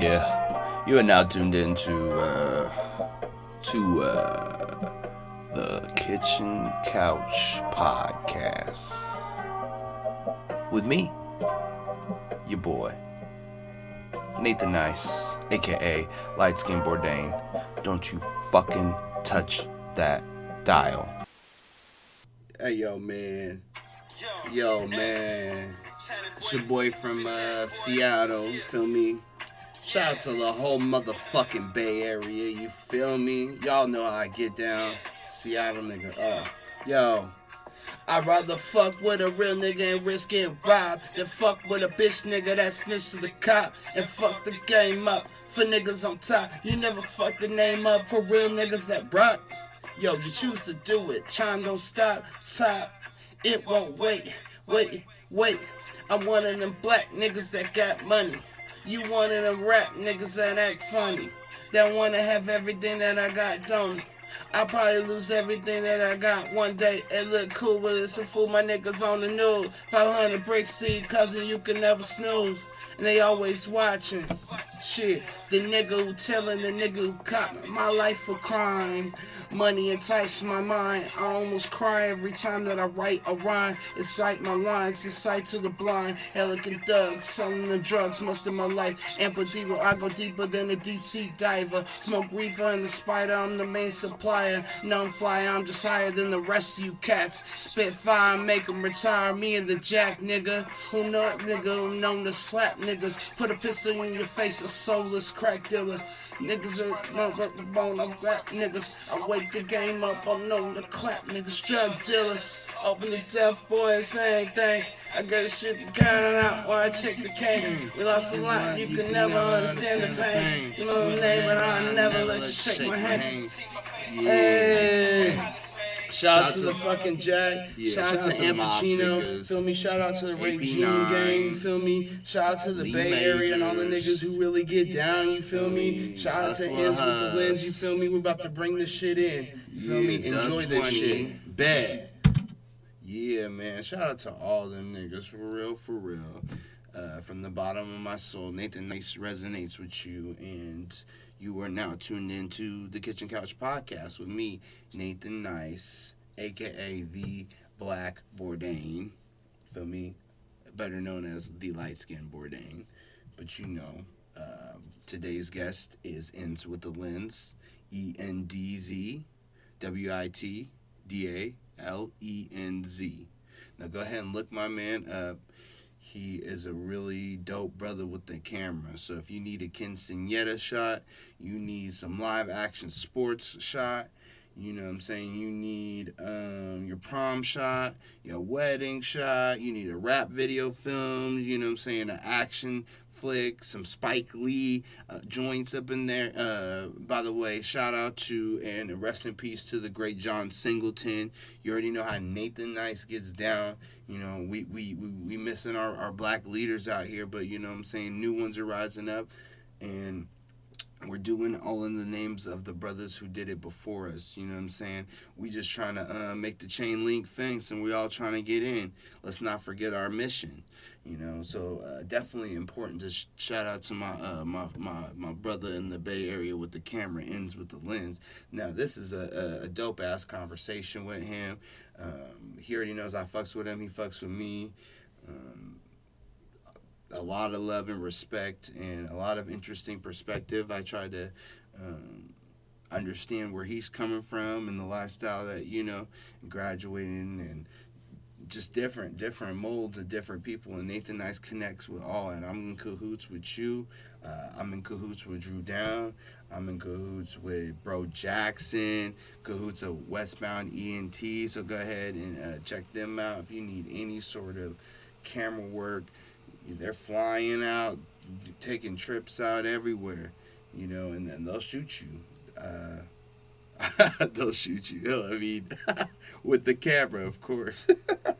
Yeah, you are now tuned into uh, to uh, the Kitchen Couch Podcast with me, your boy, Nathan Nice, aka Light Skin Bourdain. Don't you fucking touch that dial. Hey yo, man. Yo, man. It's your boy from uh, Seattle, you feel me? Shout out to the whole motherfucking Bay Area, you feel me? Y'all know how I get down. Seattle nigga, uh. Yo. I'd rather fuck with a real nigga and risk getting robbed than fuck with a bitch nigga that snitched to the cop and fuck the game up for niggas on top. You never fuck the name up for real niggas that rock. Yo, you choose to do it. Chime don't stop. Top. It won't wait. Wait, wait. I'm one of them black niggas that got money. You one of them rap niggas that act funny. That wanna have everything that I got, don't? I'll probably lose everything that I got one day. It look cool, but it's a fool. My niggas on the news. 500 brick seed, cousin, you can never snooze. And they always watching. Shit, the nigga who telling the nigga who caught my life for crime. Money entice my mind. I almost cry every time that I write a rhyme. Incite my lines, incite to the blind. Elegant thug, selling the drugs most of my life. Amphitheater, I go deeper than a deep sea diver. Smoke reefer and the spider, I'm the main supplier. Non fly, I'm just higher than the rest of you cats. Spit fire, make 'em retire. Me and the jack nigga. Who know it, nigga? Who known to slap niggas. Put a pistol in your face, a soulless crack dealer. Niggas are but the bone, I'm black niggas. I wake the game up, I'm known to clap niggas. Drug dealers, open the deaf boys, same thing. I got shit to count out while I check the cane. We lost a lot, you can never understand the pain. You know the name, but I never let you shake my hand. Hey. Shout out to the fucking Jack. Yeah, shout, out shout out to to Ampichino. Feel me? Shout out to the Ray AP9. Jean gang. You feel me? Shout out to the Lee Bay Area and all the niggas who really get down. You feel me? Shout out to Ends with the Lens. You feel me? We're about to bring this shit in. You feel me? Yeah, Enjoy this 20. shit. Bad. Yeah, man. Shout out to all them niggas for real, for real. Uh, from the bottom of my soul, Nathan Nice resonates with you, and you are now tuned into the Kitchen Couch Podcast with me, Nathan Nice, aka the Black Bourdain. Feel me? Better known as the light skinned Bourdain. But you know, uh, today's guest is Ends with the Lens, E N D Z W I T D A L E N Z. Now go ahead and look my man up. He is a really dope brother with the camera. So if you need a quinceanera shot, you need some live action sports shot, you know what I'm saying? You need um, your prom shot, your wedding shot, you need a rap video film, you know what I'm saying? An action flick, some Spike Lee uh, joints up in there. Uh, by the way, shout out to and rest in peace to the great John Singleton. You already know how Nathan Nice gets down. You know, we we we, we missing our, our black leaders out here, but you know what I'm saying? New ones are rising up and we're doing all in the names of the brothers who did it before us. You know what I'm saying? We just trying to uh, make the chain link fence, and we all trying to get in. Let's not forget our mission. You know, so uh, definitely important to sh- shout out to my, uh, my my my brother in the Bay Area with the camera ends with the lens. Now this is a, a, dope ass conversation with him. Um, he already knows I fucks with him. He fucks with me. Um, a lot of love and respect and a lot of interesting perspective. I try to um, understand where he's coming from and the lifestyle that you know, graduating and just different different molds of different people. And Nathan Nice connects with all. And I'm in cahoots with you. Uh, I'm in cahoots with Drew Down. I'm in cahoots with Bro Jackson, cahoots of Westbound ENT. So go ahead and uh, check them out if you need any sort of camera work. They're flying out, taking trips out everywhere, you know, and then they'll shoot you. Uh, they'll shoot you. I mean, with the camera, of course.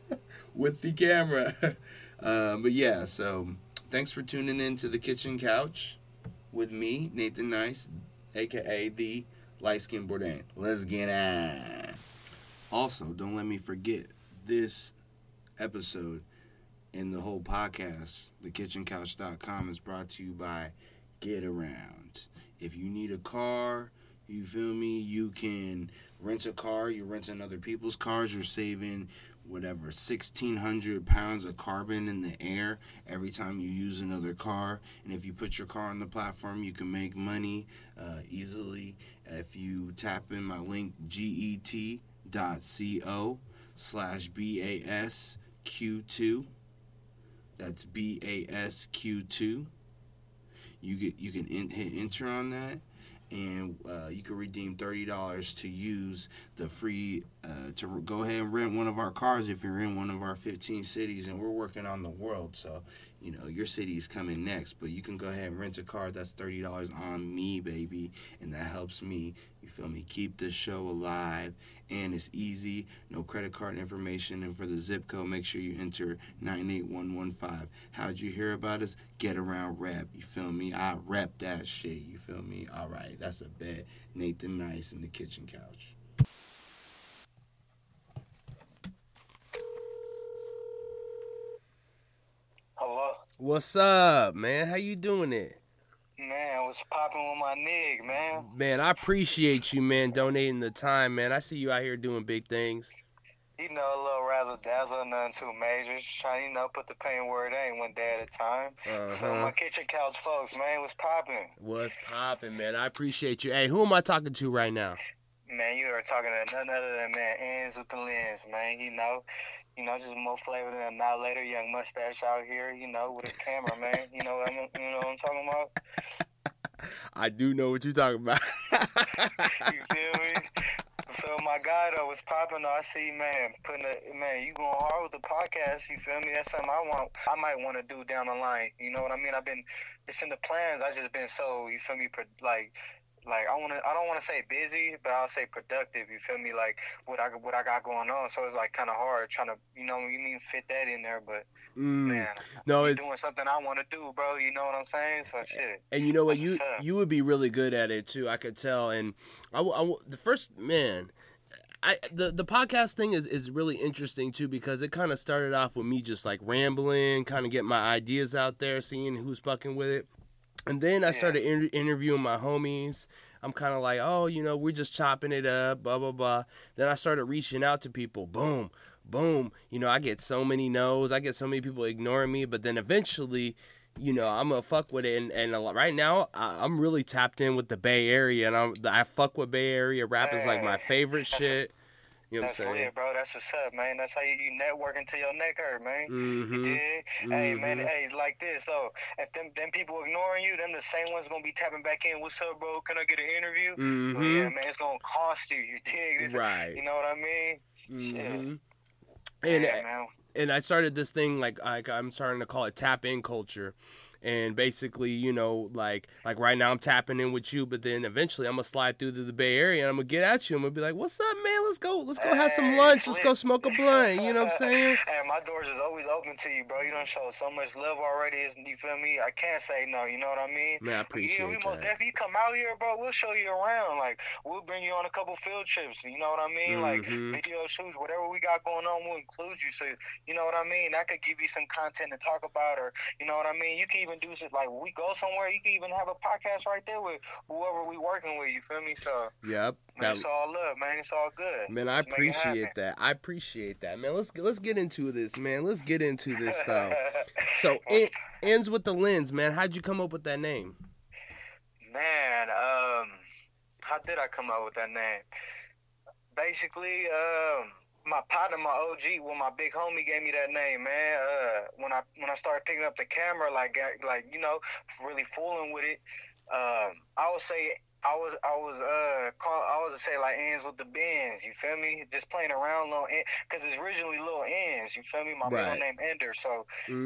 with the camera. Um, but yeah, so thanks for tuning in to the kitchen couch with me, Nathan Nice, aka the light skin Bourdain. Let's get on. Also, don't let me forget this episode and the whole podcast, thekitchencouch.com, is brought to you by Getaround. If you need a car, you feel me? You can rent a car. You're renting other people's cars. You're saving whatever 1600 pounds of carbon in the air every time you use another car and if you put your car on the platform you can make money uh, easily if you tap in my link get.co slash basq2 that's basq2 you get you can in, hit enter on that and uh, you can redeem thirty dollars to use the free uh, to go ahead and rent one of our cars if you're in one of our 15 cities and we're working on the world so you know your city is coming next but you can go ahead and rent a car that's thirty dollars on me baby and that helps me you feel me keep the show alive and it's easy. No credit card information. And for the zip code make sure you enter 98115 how'd you hear about us? Getaround rap. You feel me? I rap that shit. You feel me? All right. That's a bet. Nathan nice in the kitchen couch. Hello. What's up, man? How you doing it? Man, what's popping with my nig, man? Man, I appreciate you, man, donating the time, man. I see you out here doing big things. You know, a little razzle dazzle, nothing too major. Just trying, you know, put the pain where it ain't one day at a time. So Uh-huh. my kitchen couch folks, man, what's popping? What's popping, man? I appreciate you. Hey, who am I talking to right now? Man, you are talking to none other than man ends with the lens, man. You know, you know, just more flavor than a not later young mustache out here. You know, with a camera, man. You know what I'm, you know what I'm talking about? I do know what you're talking about. You feel me? So my guy though was popping. though. I see, man, putting a man. You going hard with the podcast? You feel me? That's something I want. I might want to do down the line. You know what I mean? I've been. It's in the plans. I just been so. You feel me? Like. Like I want to, I don't want to say busy, but I'll say productive. You feel me? Like what I what I got going on. So it's like kind of hard trying to, you know, you need to fit that in there. But Mm, man, no, it's doing something I want to do, bro. You know what I'm saying? So shit. and you know what you you would be really good at it too. I could tell. And I, I the first man, I the the podcast thing is is really interesting too because it kind of started off with me just like rambling, kind of getting my ideas out there, seeing who's fucking with it, and then I started inter- interviewing my homies. I'm kind of like, oh, you know, we're just chopping it up, blah blah blah. Then I started reaching out to people. Boom, boom. You know, I get so many no's. I get so many people ignoring me. But then eventually, you know, I'm gonna fuck with it. And, and a lot, right now, I, I'm really tapped in with the Bay Area, and I'm I fuck with Bay Area rap is like my favorite shit. You know what That's I'm saying? lit, bro. That's what's up, man. That's how you, you network until your neck hurt, man. You Mm-hmm. dig? Hey, man. Hey, like this though. If them them people ignoring you, them the same ones gonna be tapping back in. What's up, bro? Can I get an interview? Well, yeah, Mm-hmm. man. It's gonna cost you. You dig? It's- Right. You know what I mean? Mm-hmm. And yeah, man. and I started this thing like like I'm starting to call it tap in culture. And basically, you know, like like right now I'm tapping in with you, but then eventually I'm gonna slide through to the Bay Area and I'm gonna get at you. I'm gonna be like, "What's up, man? Let's go, let's go have some Hey, lunch. Let's go smoke a blunt." You know what I'm saying? Hey, my doors is always open to you, bro. You don't show so much love already. You feel me? I can't say no. You know what I mean? Man, I appreciate yeah, we most that. definitely come out here, bro. We'll show you around. Like we'll bring you on a couple field trips. You know what I mean? Like Mhm. video shoots, whatever we got going on, we'll include you. So you know what I mean? I could give you some content to talk about, or you know what I mean? You can even do shit like we go somewhere. You can even have a podcast right there with whoever we working with. You feel me? So Yep. man, That, it's all love, man. It's all good. man, I Let's make appreciate that. I appreciate that, man. Let's let's get into this, man. Let's get into this stuff. So it ends with the lens, man. How'd you come up with that name? Man, um, how did I come up with that name? Basically, um, my partner, my OG, when my big homie gave me that name, man. Uh, when I when I started picking up the camera, like like you know, really fooling with it. Um, I would say I was I was uh call, I was to say like ends with the bends. You feel me? Just playing around little because it's originally little ends. You feel me? My Right. middle name Ender, so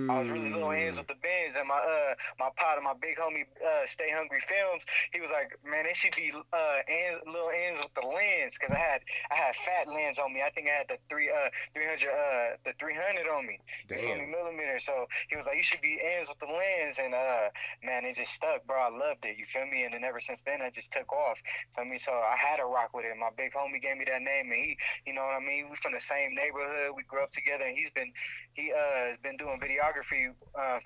I was really little ends Mm. with the bends, and my uh my partner, my big homie, uh, Stay Hungry Films. He was like, man, it should be uh ends, little ends with the lens, cause I had I had fat lens on me. I think I had the three uh three hundred uh the three hundred on me. You feel me, Damn. millimeter. So he was like, you should be ends with the lens, and uh man, it just stuck, bro. I loved it. You feel me? And then ever since then, I just took off. For me, so I had to rock with it. My big homie gave me that name, and he, you know what I mean. We from the same neighborhood. We grew up together, and he's been he uh has been doing videography uh,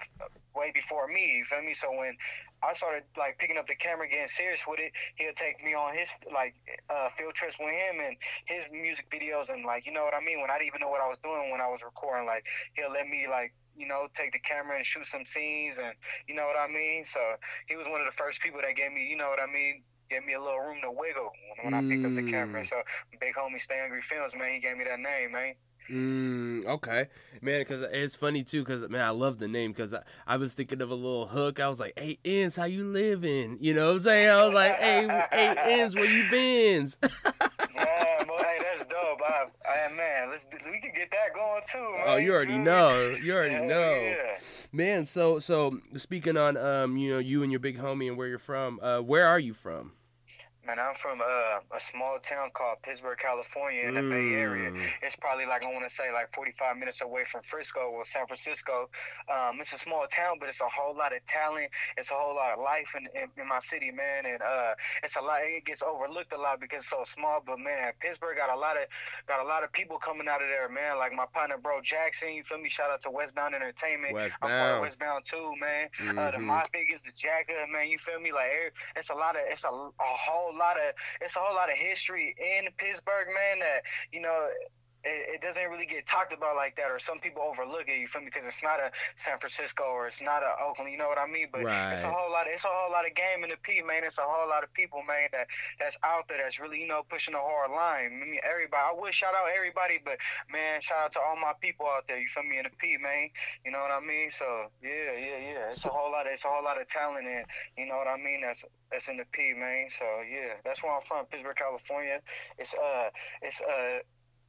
way before me. Feel me? So when I started like picking up the camera, getting serious with it, he'll take me on his like uh, field trips with him and his music videos, and like you know what I mean. When I didn't even know what I was doing when I was recording, like he'll let me like you know, take the camera and shoot some scenes, and you know what I mean. So he was one of the first people that gave me, you know what I mean, gave me a little room to wiggle when, when I picked up the camera. Mm. So big homie Stay Hungry Films, man, he gave me that name, man. Mm, okay, man. Because it's funny too. Because man, I love the name. Because I, I was thinking of a little hook. I was like, "Hey, Ends, how you living?" You know what I'm saying? I was like, "Hey, hey, Ends, where you been?" yeah, boy, hey, that's dope. I, I, man, let's we can get that going too. Man. oh, you already know. You already know. Yeah. Man, so so speaking on um, you know, you and your big homie and where you're from. Uh, where are you from? Man, I'm from uh, a small town called Pittsburg, California, in the Bay Area. Mm. It's probably like I want to say like 45 minutes away from Frisco or San Francisco. Um, it's a small town, but it's a whole lot of talent. It's a whole lot of life in, in, in my city, man. And uh, it's a lot. It gets overlooked a lot because it's so small. But man, Pittsburg got a lot of got a lot of people coming out of there, man. Like my partner, bro Jackson. You feel me? Shout out to Westbound Entertainment. Westbound. I'm part Westbound. of Westbound too, man. Uh, the my biggest is Jagger, man. You feel me? Like it's a lot of it's a, a whole lot of it's a whole lot of history in Pittsburg, man. That you know. It, it doesn't really get talked about like that, or some people overlook it. You feel me? Because it's not a San Francisco or it's not a Oakland. You know what I mean? But it's a whole lot. Of, it's a whole lot of game in the P, man. It's a whole lot of people, man. That that's out there. That's really you know pushing a hard line. I mean, everybody. I would shout out everybody, but man, shout out to all my people out there. You feel me in the P, man? You know what I mean? So yeah, yeah, yeah. It's So- a whole lot. Of, it's a whole lot of talent, and you know what I mean. That's that's in the P, man. So yeah, that's where I'm from, Pittsburg, California. It's uh, it's uh.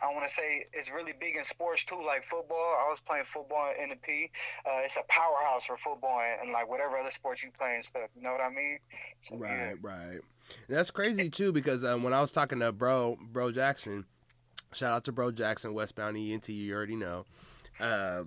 I want to say it's really big in sports too, like football. I was playing football in the P. Uh, it's a powerhouse for football and, and like whatever other sports you play and stuff. You know what I mean? So, yeah. Right, right. That's crazy too because um, when I was talking to Bro Bro Jackson, shout out to Bro Jackson, Westbound ENT, you already know. Uh,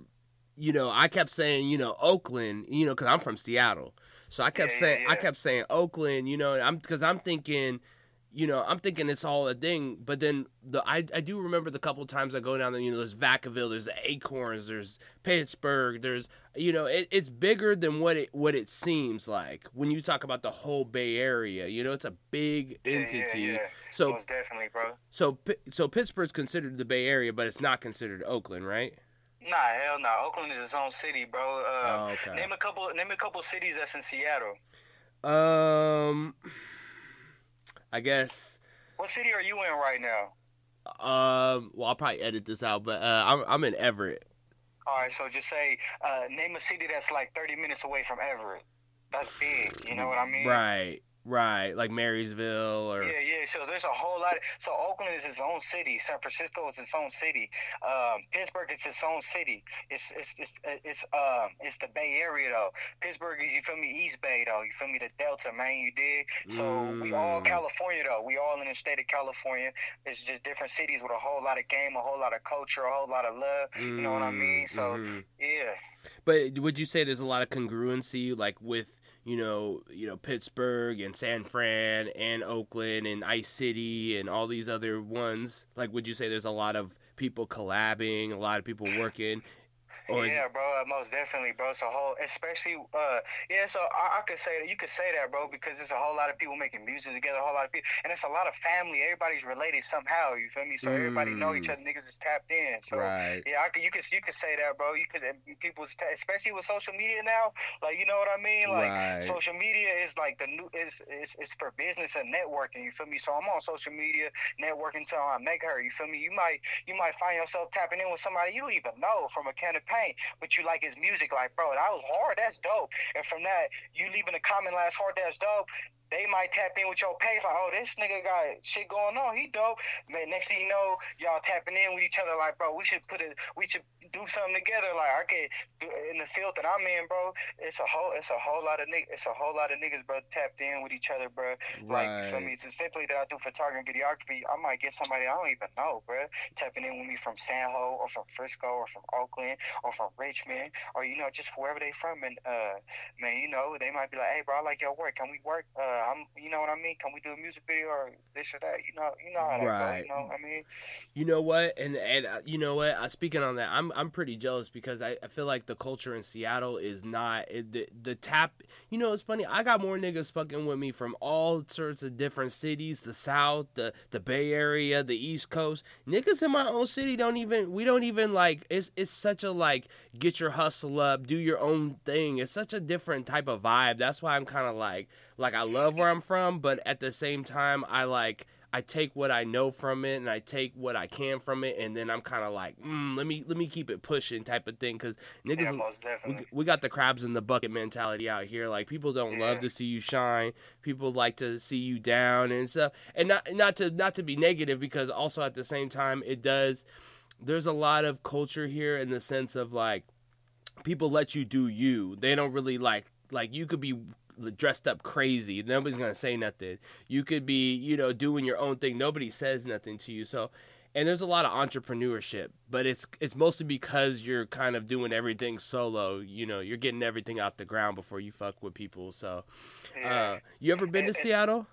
you know, I kept saying, you know, Oakland, you know, because I'm from Seattle, so I kept Yeah, yeah, saying, I kept saying Oakland, you know, I'm because I'm thinking. You know, I'm thinking it's all a thing, but then the I, I do remember the couple times I go down there. You know, there's Vacaville, there's the Acorns, there's Pittsburg, there's you know, it, it's bigger than what it what it seems like when you talk about the whole Bay Area. You know, it's a big Yeah, yeah, entity. yeah. So Most definitely, bro. so so Pittsburg's considered the Bay Area, but it's not considered Oakland, right? Nah, hell no. Oakland is its own city, bro. Uh, Oh, okay. Name a couple. Name a couple cities that's in Seattle. Um, I guess. What city are you in right now? Um, well, I'll probably edit this out, but uh, I'm I'm in Everett. All right, so just say uh, name a city that's like 30 minutes away from Everett. That's big. You know what I mean? Right, right, like Marysville or Yeah, yeah. So there's a whole lot. so Oakland is its own city. San Francisco is its own city. Um, Pittsburg is its own city. It's it's it's it's um it's the Bay Area though. Pittsburg is you feel me East Bay though. You feel me the Delta man. You did. So we all Mm. California though. We all in the state of California. It's just different cities with a whole lot of game, a whole lot of culture, a whole lot of love. You know what I mean? So Mhm. yeah. But would you say there's a lot of congruency, like with you know, you know Pittsburg and San Fran and Oakland and Ice City and all these other ones? Like, would you say there's a lot of people collabing, a lot of people working? Or yeah, bro, most definitely, bro. It's a whole, especially, uh, yeah. So I, I could say that you could say that, bro, because there's a whole lot of people making music together, a whole lot of people, and it's a lot of family. Everybody's related somehow. You feel me? So everybody know each Mm. other. Niggas is tapped in. So right. yeah, I could, you could, you could say that, bro. You could, ta- especially with social media now, like you know what I mean? Like Right. social media is like the new, is is is for business and networking. You feel me? So I'm on social media networking till I make her. You feel me? You might, you might find yourself tapping in with somebody you don't even know from a can of paint, but you like his music. Like, bro, that was hard. That's dope. And from that, you leaving a comment last hard. That's dope. They might tap in with your page like, oh, this nigga got shit going on. He dope. Man, next thing you know, y'all tapping in with each other like, bro, we should put it. We should do something together. Like I could do in the field that I'm in, bro. It's a whole it's a whole lot of niggas. It's a whole lot of niggas, bro, tapped in with each other, bro. Right. Like you feel me? Right. It's simply that I do photography and videography. I might get somebody I don't even know, bro, tapping in with me from San Ho or from Frisco or from Oakland or from Richmond or you know just wherever they from. And uh, man, you know they might be like, hey, bro, I like your work. Can we work? Uh, I'm, you know what I mean? Can we do a music video or this or that? You know, you know how that Right. goes. You know what I mean? You know what? And and uh, you know what? Uh, speaking on that, I'm I'm pretty jealous because I, I feel like the culture in Seattle is not it, the the tap. You know, it's funny. I got more niggas fucking with me from all sorts of different cities, the South, the the Bay Area, the East Coast. Niggas in my own city don't even. We don't even like. It's it's such a like get your hustle up, do your own thing. It's such a different type of vibe. That's why I'm kind of like like I love where I'm from, but at the same time, I like. I take what I know from it and I take what I can from it, and then I'm kind of like, mm, let me let me keep it pushing type of thing, because niggas, Yeah, we, we got the crabs in the bucket mentality out here. Like people don't love to see you shine. People like to see you down and stuff. And not not to not to be negative, because also at the same time it does. There's a lot of culture here in the sense of like people let you do you. They don't really like like you could be dressed up crazy. Nobody's gonna say nothing. You could be you know doing your own thing. Nobody says nothing to you. So. And there's a lot of entrepreneurship, but it's it's mostly because you're kind of doing everything solo. You know, you're getting everything off the ground before you fuck with people. So, uh, you ever been to Seattle?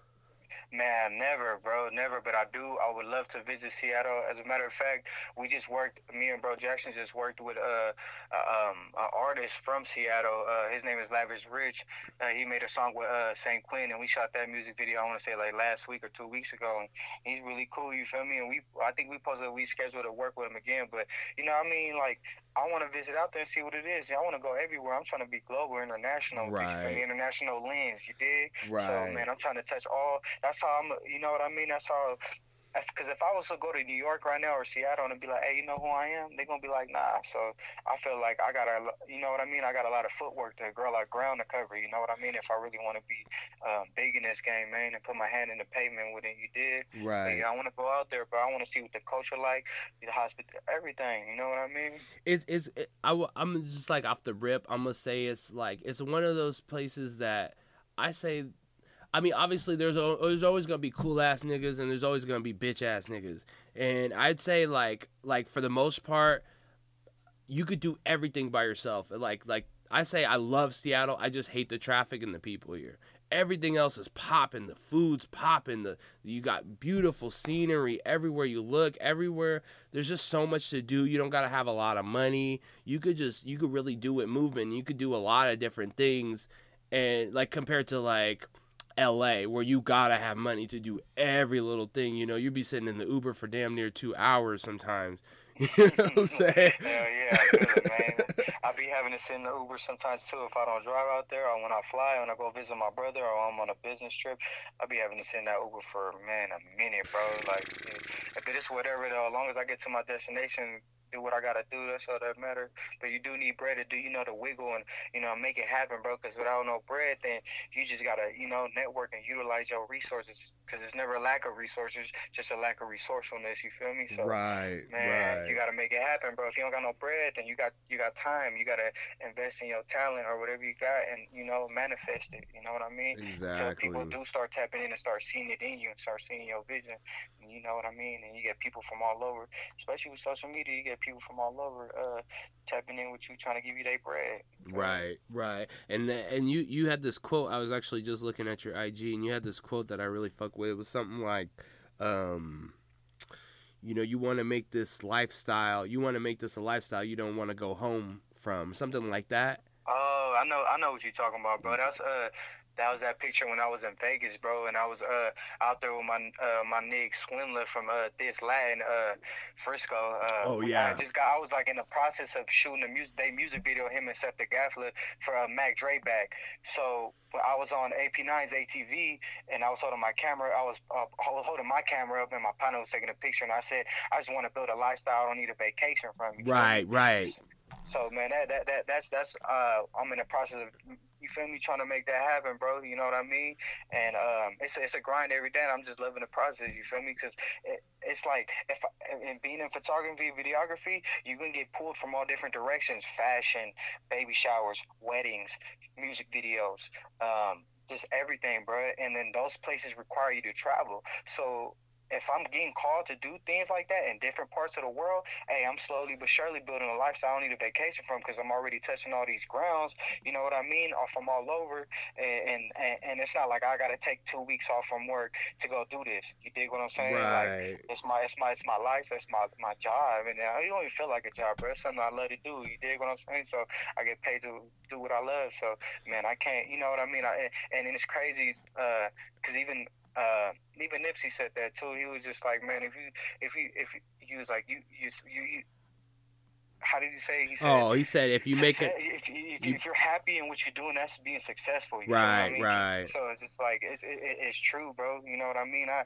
Man, never, bro, never. But I do. I would love to visit Seattle. As a matter of fact, we just worked. Me and Bro Jackson just worked with a, uh, um, an artist from Seattle. Uh, his name is Lavish Rich. Uh, he made a song with uh, St. Quinn, and we shot that music video. I want to say like last week or two weeks ago. And he's really cool. You feel me? And we, I think we posted we scheduled to work with him again. But you know, what I mean, like I want to visit out there and see what it is. I want to go everywhere. I'm trying to be global, international. Right. International lens. You dig? So man, I'm trying to touch all. That's how I'm. You know what I mean? That's how. Because if I was to go to New York right now or Seattle and be like, hey, you know who I am? They're gonna be like, nah. So I feel like I got a, you know what I mean? I got a lot of footwork to grow, like ground to cover. You know what I mean? If I really want to be um, big in this game, man, and put my hand in the pavement with it, you did. Right. yeah, I want to go out there, but I want to see what the culture like, the hospital, everything. You know what I mean? it's it's it, I, w- I'm just like off the rip. I'm gonna say it's like it's one of those places that I say. I mean, obviously, there's a, there's always gonna be cool ass niggas and there's always gonna be bitch ass niggas. And I'd say like like for the most part, you could do everything by yourself. Like like I say, I love Seattle. I just hate the traffic and the people here. Everything else is popping. The food's popping. The you got beautiful scenery everywhere you look. Everywhere there's just so much to do. You don't gotta have a lot of money. You could just you could really do it moving. You could do a lot of different things, and like compared to like. LA, where you gotta have money to do every little thing. You know, you'd be sitting in the Uber for damn near two hours sometimes. You know what I'm saying? Hell yeah, it, man. I be having to sit in the Uber sometimes too if I don't drive out there, or when I fly, when I go visit my brother, or I'm on a business trip. I'd be having to sit in that Uber for man a minute, bro. Like, if it is whatever though, as long as I get to my destination, do what I gotta do. That's all that matter. But you do need bread to do, you know, to wiggle and you know make it happen, bro. Because without no bread, then you just gotta, you know, network and utilize your resources. Because it's never a lack of resources, just a lack of resourcefulness. You feel me? So. right, Man, you gotta make it happen, bro. If you don't got no bread, then you got you got time. You gotta invest in your talent or whatever you got, and you know manifest it. You know what I mean? Exactly. So people do start tapping in and start seeing it in you and start seeing your vision. And you know what I mean? And you get people from all over, especially with social media. You get people from all over uh, tapping in with you, trying to give you their bread. Right, right, and and you you had this quote. I was actually just looking at your IG, and you had this quote that I really fuck with. It was something like, um, you know, you want to make this lifestyle. You want to make this a lifestyle. You don't want to go home from something like that. Oh, I know, I know what you're talking about, bro. That's uh, that was that picture when I was in Vegas, bro, and I was uh out there with my uh my nigga Swindler from uh this Latin uh Frisco. Uh, Oh, yeah. I just got. I was like in the process of shooting a music day music video him and Seth the Gaffler for uh, Mac Dre back. So I was on AP9's ATV and I was holding my camera. I was uh, holding my camera up and my partner was taking a picture, and I said, I just want to build a lifestyle. I don't need a vacation from you. Right, right. So man, that, that that that's that's uh I'm in the process of you feel me trying to make that happen, bro. You know what I mean? And um, it's a, it's a grind every day. And I'm just loving the process. You feel me? Because it's like if and being in photography, videography, you can get pulled from all different directions: fashion, baby showers, weddings, music videos, um, just everything, bro. And then those places require you to travel. So if I'm getting called to do things like that in different parts of the world, hey, I'm slowly but surely building a lifestyle I don't need a vacation from because I'm already touching all these grounds. You know what I mean? Off from all over, and, and and it's not like I got to take two weeks off from work to go do this. You dig what I'm saying? Right. Like it's my it's my it's my life. That's my my job, and it don't even feel like a job, bro. It's something I love to do. You dig what I'm saying? So I get paid to do what I love. So man, I can't. You know what I mean? I, and, and it's crazy because uh, even uh, even Nipsey said that too. He was just like, man, if you, if you, if you, he was like, you, you, you, you how did he say? He said, oh, he said if you make it, if, if, you, if, you're happy in what you're doing, that's being successful. right, I mean? right. So it's just like it's it, it's true, bro. You know what I mean? I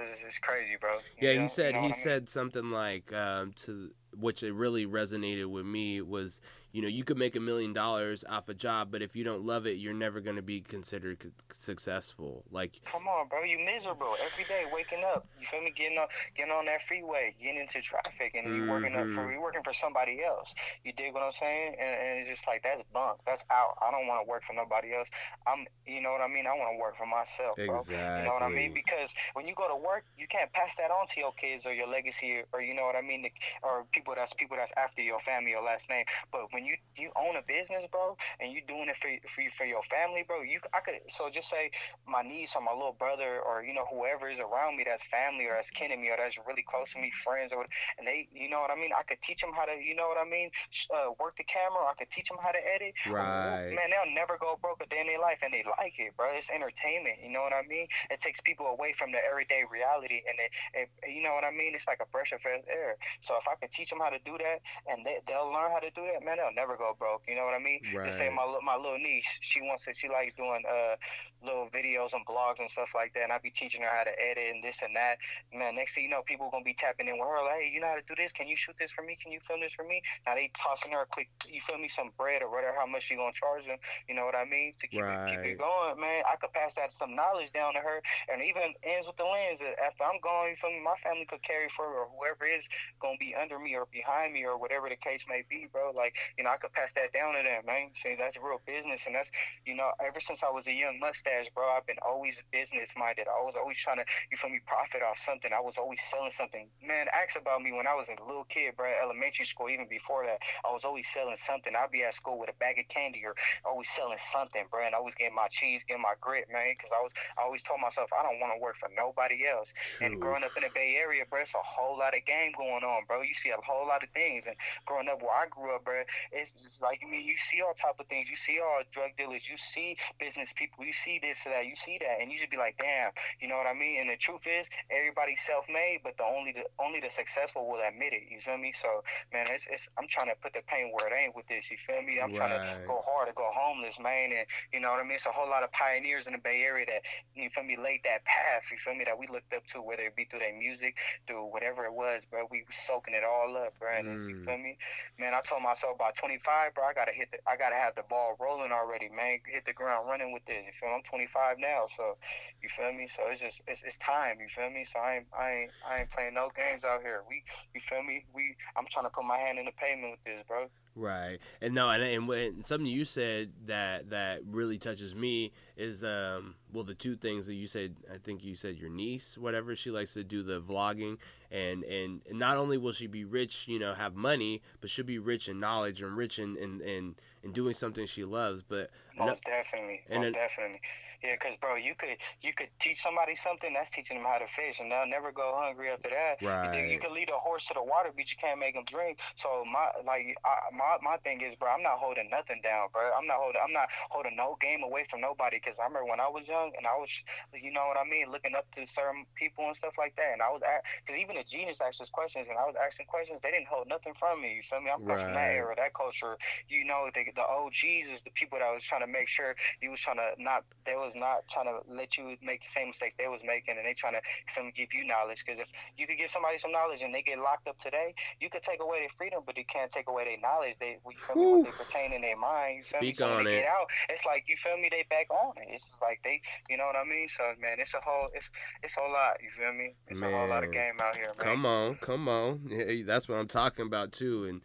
it's, it's crazy, bro. You yeah, know, he said you know he I mean? said something like um, to which it really resonated with me was you know you could make a million dollars off a job but if you don't love it you're never going to be considered c- successful. Like come on bro you miserable every day waking up. You feel me? Getting on getting on that freeway getting into traffic and you working up for Mhm. you working for somebody else. You dig what i'm saying? And, and it's just like that's bunk. That's out. I don't want to work for nobody else. I'm you know what i mean? I want to work for myself bro. Exactly you know what I mean? Because when you go to work, you can't pass that on to your kids or your legacy, or you know what I mean, or people that's people that's after your family or last name. But when you you own a business, bro, and you doing it for for, you, for your family, bro, you I could so just say my niece or my little brother or you know whoever is around me that's family or that's kin to me or that's really close to me, friends or and they, you know what I mean. I could teach them how to, you know what I mean, uh, work the camera. I could teach them how to edit. Right. Man, they'll never go broke a day in their life, and they like it, bro. It's entertainment. You know what I mean? It takes people away from the everyday reality, and it, it you know what I mean? It's like a breath of fresh air. So if I could teach them how to do that, and they, they'll learn how to do that, man, they'll never go broke. You know what I mean? Just say my my little niece, she wants to, she likes doing uh little videos and blogs and stuff like that, and I be teaching her how to edit and this and that. Man, next thing you know, people gonna be tapping in with her, like, hey, you know how to do this? Can you shoot this for me? Can you film this for me? Now they tossing her a quick, you feel me, some bread or whatever, how much you gonna charge them. You know what I mean? To keep, it, keep it going, man. I could pass that some knowledge down to her, and even ends with the lens. that After I'm gone, you feel me? My family could carry forward, or whoever is gonna be under me or behind me, or whatever the case may be, bro. Like, you know, I could pass that down to them, man. See, that's real business, and that's, you know, ever since I was a young mustache, bro, I've been always business minded. I was always trying to, you feel me, profit off something. I was always selling something. Man, ask about me when I was a little kid, bro, elementary school, even before that. I was always selling something. I'd be at school with a bag of candy or always selling something, bro. And I was getting my cheese, getting my grit, man, because I was, I always told myself I don't want to work for nobody else. And growing up in the Bay Area, bro, it's a whole lot of game going on, bro. You see a whole lot of things. And growing up where I grew up, bro, it's just like I mean, you see all type of things. You see all drug dealers. You see business people. You see this or that. You see that, and you just be like, damn, you know what I mean? And the truth is, everybody's self-made, but the only the only the successful will admit it. You feel me? So, man, it's, it's I'm trying to put the pain where it ain't with this. You feel me? I'm trying to go hard to go homeless, man, and you know what I mean. It's a whole lot of pioneers in the Bay Area that you feel me laid that path. You feel me? That we looked up to, whether it be through their music, through whatever it was, bro. We soaking it all up, bro. And it's- you Mm. feel me? Man, I told myself by 25, bro, I gotta hit the, I gotta have the ball rolling already, man. Hit the ground running with this. You feel me? I'm 25 now, so you feel me? So it's just it's, it's time. You feel me? So I ain't I ain't I ain't playing no games out here. We you feel me? We I'm trying to put my hand in the pavement with this, bro. Right, and no, and, and when something you said that that really touches me is um well the two things that you said I think you said your niece whatever she likes to do the vlogging. And and not only will she be rich you know have money but she'll be rich in knowledge and rich in in in, in doing something she loves. But Most definitely, and most it- definitely. Yeah, cause bro, you could you could teach somebody something. That's teaching them how to fish, and they'll never go hungry after that. You, Right. you can lead a horse to the water, but you can't make him drink. So my like I, my my thing is, bro, I'm not holding nothing down, bro. I'm not holding I'm not holding no game away from nobody. Cause I remember when I was young and I was, you know what I mean, looking up to certain people and stuff like that. And I was at, cause even the genius asked us questions, and I was asking questions. They didn't hold nothing from me. You feel me? I'm come from that era, that culture. You know, the the OGs is the people that was trying to make sure you was trying to not they was not trying to let you make the same mistakes they was making and they trying to feel give you knowledge because if you could give somebody some knowledge and they get locked up today you could take away their freedom but you can't take away their knowledge they you feel me, what they pertain in their mind. You feel me? Speak So when on they it. get out, it's like you feel me, they back on it. It's just like they, you know what I mean? So man, it's a whole, it's it's a whole lot. You feel me? It's a whole lot of game out here, man. Come on, come on. Yeah, that's what I'm talking about too. And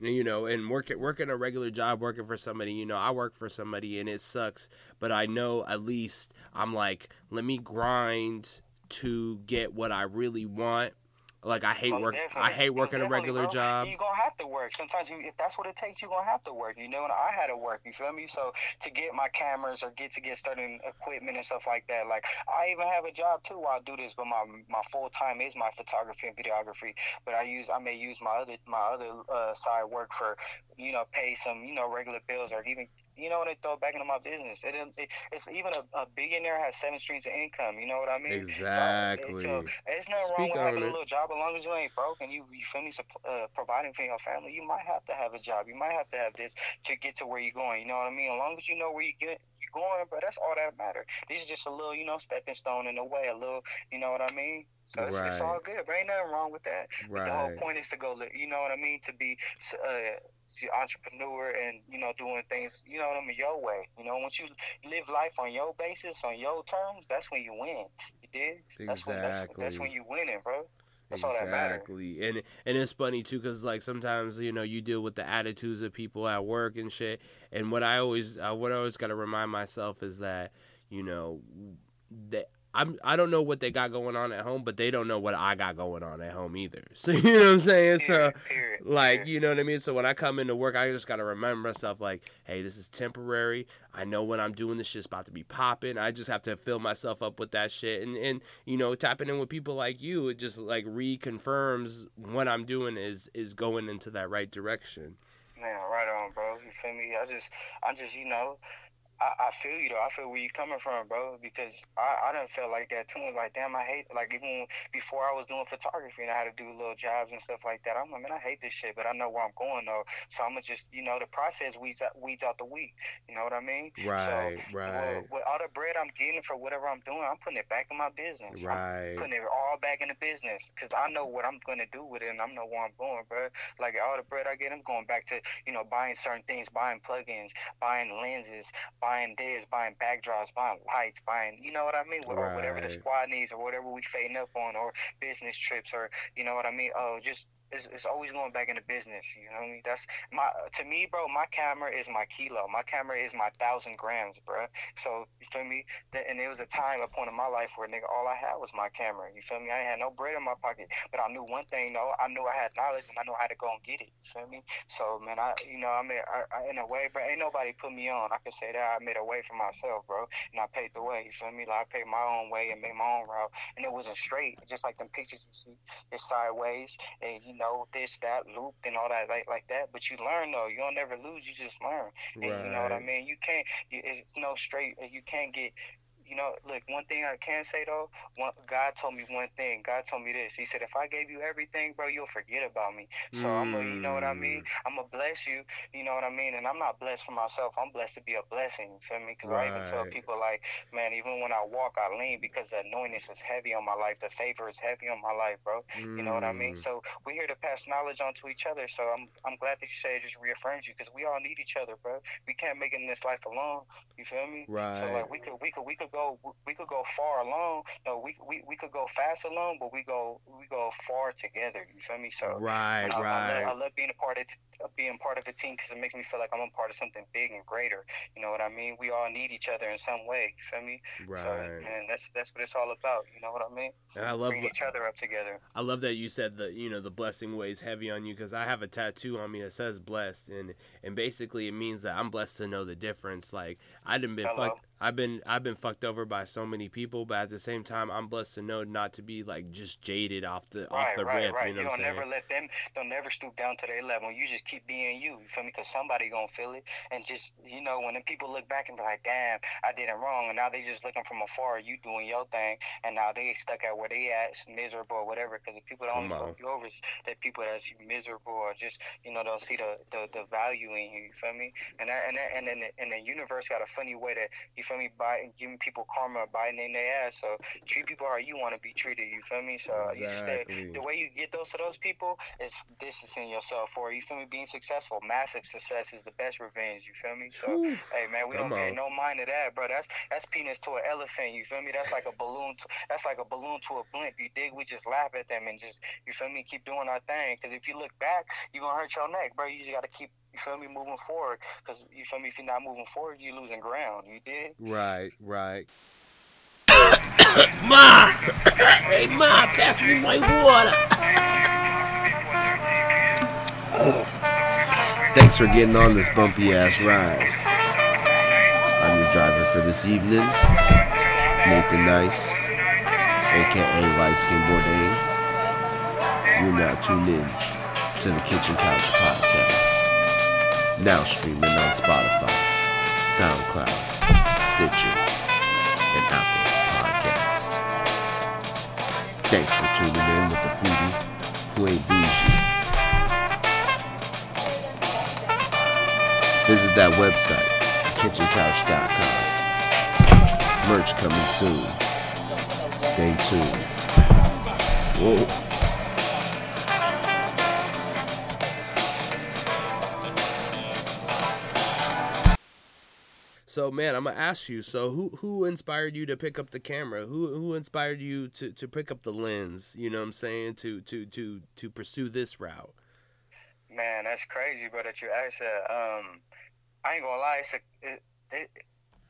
you know, and working working a regular job, working for somebody. You know, I work for somebody, and it sucks. But I know at least I'm like, let me grind to get what I really want. Like I hate Most work. I hate working a regular bro. job. You're gonna have to work. Sometimes you, if that's what it takes, you're gonna have to work. You know, and I had to work. You feel me? So to get my cameras or get to get certain equipment and stuff like that, like I even have a job too while I do this, but my my full time is my photography and videography. But I use I may use my other my other uh, side work for you know pay some you know regular bills or even you know, what they throw back into my business. It, it, it's even a, a billionaire has seven streams of income. You know what I mean? Exactly. So, there's nothing wrong Speak with having it. a little job as long as you ain't broke and you you feel me uh, providing for your family. You might have to have a job. You might have to have this to get to where you're going. You know what I mean? As long as you know where you get you're going, but that's all that matter. This is just a little you know stepping stone in the way. A little you know what I mean? So it's, it's all Right. good. But ain't nothing wrong with that. But The whole point is to go. You know what I mean? To be uh, to entrepreneur and you know doing things you know what I mean your way. You know once you live life on your basis on your terms, that's when you win. You did. That's when that's, that's when you winning, bro. That's all that. Exactly, and and it's funny too, cause like sometimes you know you deal with the attitudes of people at work and shit. And what I always uh, what I always got to remind myself is that you know that I'm I don't know what they got going on at home, but they don't know what I got going on at home either. So you know what I'm saying? So like you know what I mean. So when I come into work, I just gotta remember myself like, hey, this is temporary. I know when I'm doing this shit's about to be popping. I just have to fill myself up with that shit, and and you know tapping in with people like you, it just like reconfirms what I'm doing is is going into that right direction. Man, right on, bro. You feel me? I just, I just, you know, I, I feel you though. I feel where you coming from, bro. Because I, I done felt like that too. It's like, damn, I hate. Like even before I was doing photography and I had to do little jobs and stuff like that. I'm like, man, I hate this shit, but I know where I'm going though. So I'm gonna just, you know, the process weeds out, weeds out the wheat. You know what I mean? Right, so, right, With, with all the bread I'm getting for whatever I'm doing, I'm putting it back in my business. I'm right. putting it all back in the business because I know what I'm gonna do with it and I know where I'm going, bro. Like all the bread I get, I'm going back to you know buying certain things, buying plugins, buying lenses, buying this, buying backdrops, buying lights, buying you know what I mean, or whatever the squad needs, or whatever we fading up on, or business trips, or you know what I mean. Oh, just. It's, it's always going back into business, you know what I mean? That's my to me, bro. My camera is my kilo. My camera is my thousand grams, bro. So you feel me? And there was a time, a point in my life where nigga, all I had was my camera. You feel me? I had no bread in my pocket, but I knew one thing though. I knew I had knowledge and I knew how to go and get it. You feel me? So man, I you know I mean I, I, in a way, but ain't nobody put me on. I can say that I made a way for myself, bro, and I paid the way. You feel me? Like I paid my own way and made my own route, and it wasn't straight. Just like them pictures you see, it's sideways, and you know this, that, loop, and all that like like that. But you learn though. You don't never lose. You just learn. And you know what I mean? You can't. It's no straight. You can't get. You know, look. One thing I can say though, one, God told me one thing. God told me this. He said, "If I gave you everything, bro, you'll forget about me." So I'm gonna, you know what I mean? I'm gonna bless you. You know what I mean? And I'm not blessed for myself. I'm blessed to be a blessing. You feel me? Because I even tell people like, man, even when I walk, I lean because the anointing is heavy on my life. The favor is heavy on my life, bro. You know what I mean? Mm. So we're here to pass knowledge on to each other. So I'm I'm glad that you say it just reaffirms you because we all need each other, bro. We can't make it in this life alone. You feel me? Right. So Right. like we could we could we could go we could go far alone. No, we we, we could go fast alone, but we go we go far together. You feel me? So Right, I, I, right. love, I love being a part of being part of a team because it makes me feel like I'm a part of something big and greater. You know what I mean? We all need each other in some way. You feel me? So Right. man, that's that's what it's all about. You know what I mean? And I love Bring each other up together. I love that you said that you know the blessing weighs heavy on you because I have a tattoo on me that says blessed and and basically it means that I'm blessed to know the difference. Like I didn't been Hello. fucked. I've been I've been fucked over by so many people, but at the same time I'm blessed to know not to be like just jaded off the off the right, rip. right. You know You what don't I'm saying? never let them. Don't never stoop down to their level. You just keep being you. You feel me? Because somebody gonna feel it, and just you know when the people look back and be like, "Damn, I did it wrong," and now they just looking from afar, you doing your thing, and now they stuck at where they at, it's miserable or whatever. Because the people that only fuck you over is the people that's miserable or just you know don't see the, the, the value in you. You feel me? And that, and that, and then the, and the universe got a funny way to you feel me by giving people karma biting in their ass. So treat people how you want to be treated. You feel me? So you stay Exactly. the way you get those to those people is distancing yourself or you feel me being being successful. Massive success is the best revenge. You feel me? So, Whew. hey man, we don't pay no mind to that, bro. That's that's peanuts to an elephant. You feel me? That's like a balloon. To, that's like a balloon to a blimp. You dig? We just laugh at them and just you feel me? Keep doing our thing. Because if you look back, you gonna hurt your neck, bro. You just gotta keep. You feel me? Moving forward. Because you feel me? If you're not moving forward, you're losing ground. You dig? Right, right. Ma! Hey, Ma, pass me my water. Thanks for getting on this bumpy ass ride. I'm your driver for this evening, Nathan Nice, aka Light Skin Bourdain. You're now tuned in to the Kitchen Couch Podcast. Now streaming on Spotify, SoundCloud, Stitcher, and Apple Podcasts. Thanks for tuning in with the foodie who ain't bougie. Visit that website, kitchencouch.com. Merch coming soon. Stay tuned. Whoa. So man, I'm gonna ask you. So who who inspired you to pick up the camera? Who who inspired you to, to pick up the lens? You know what I'm saying? To to to to pursue this route. Man, that's crazy, bro. That you asked that. Um, I ain't gonna lie. It's a it, it,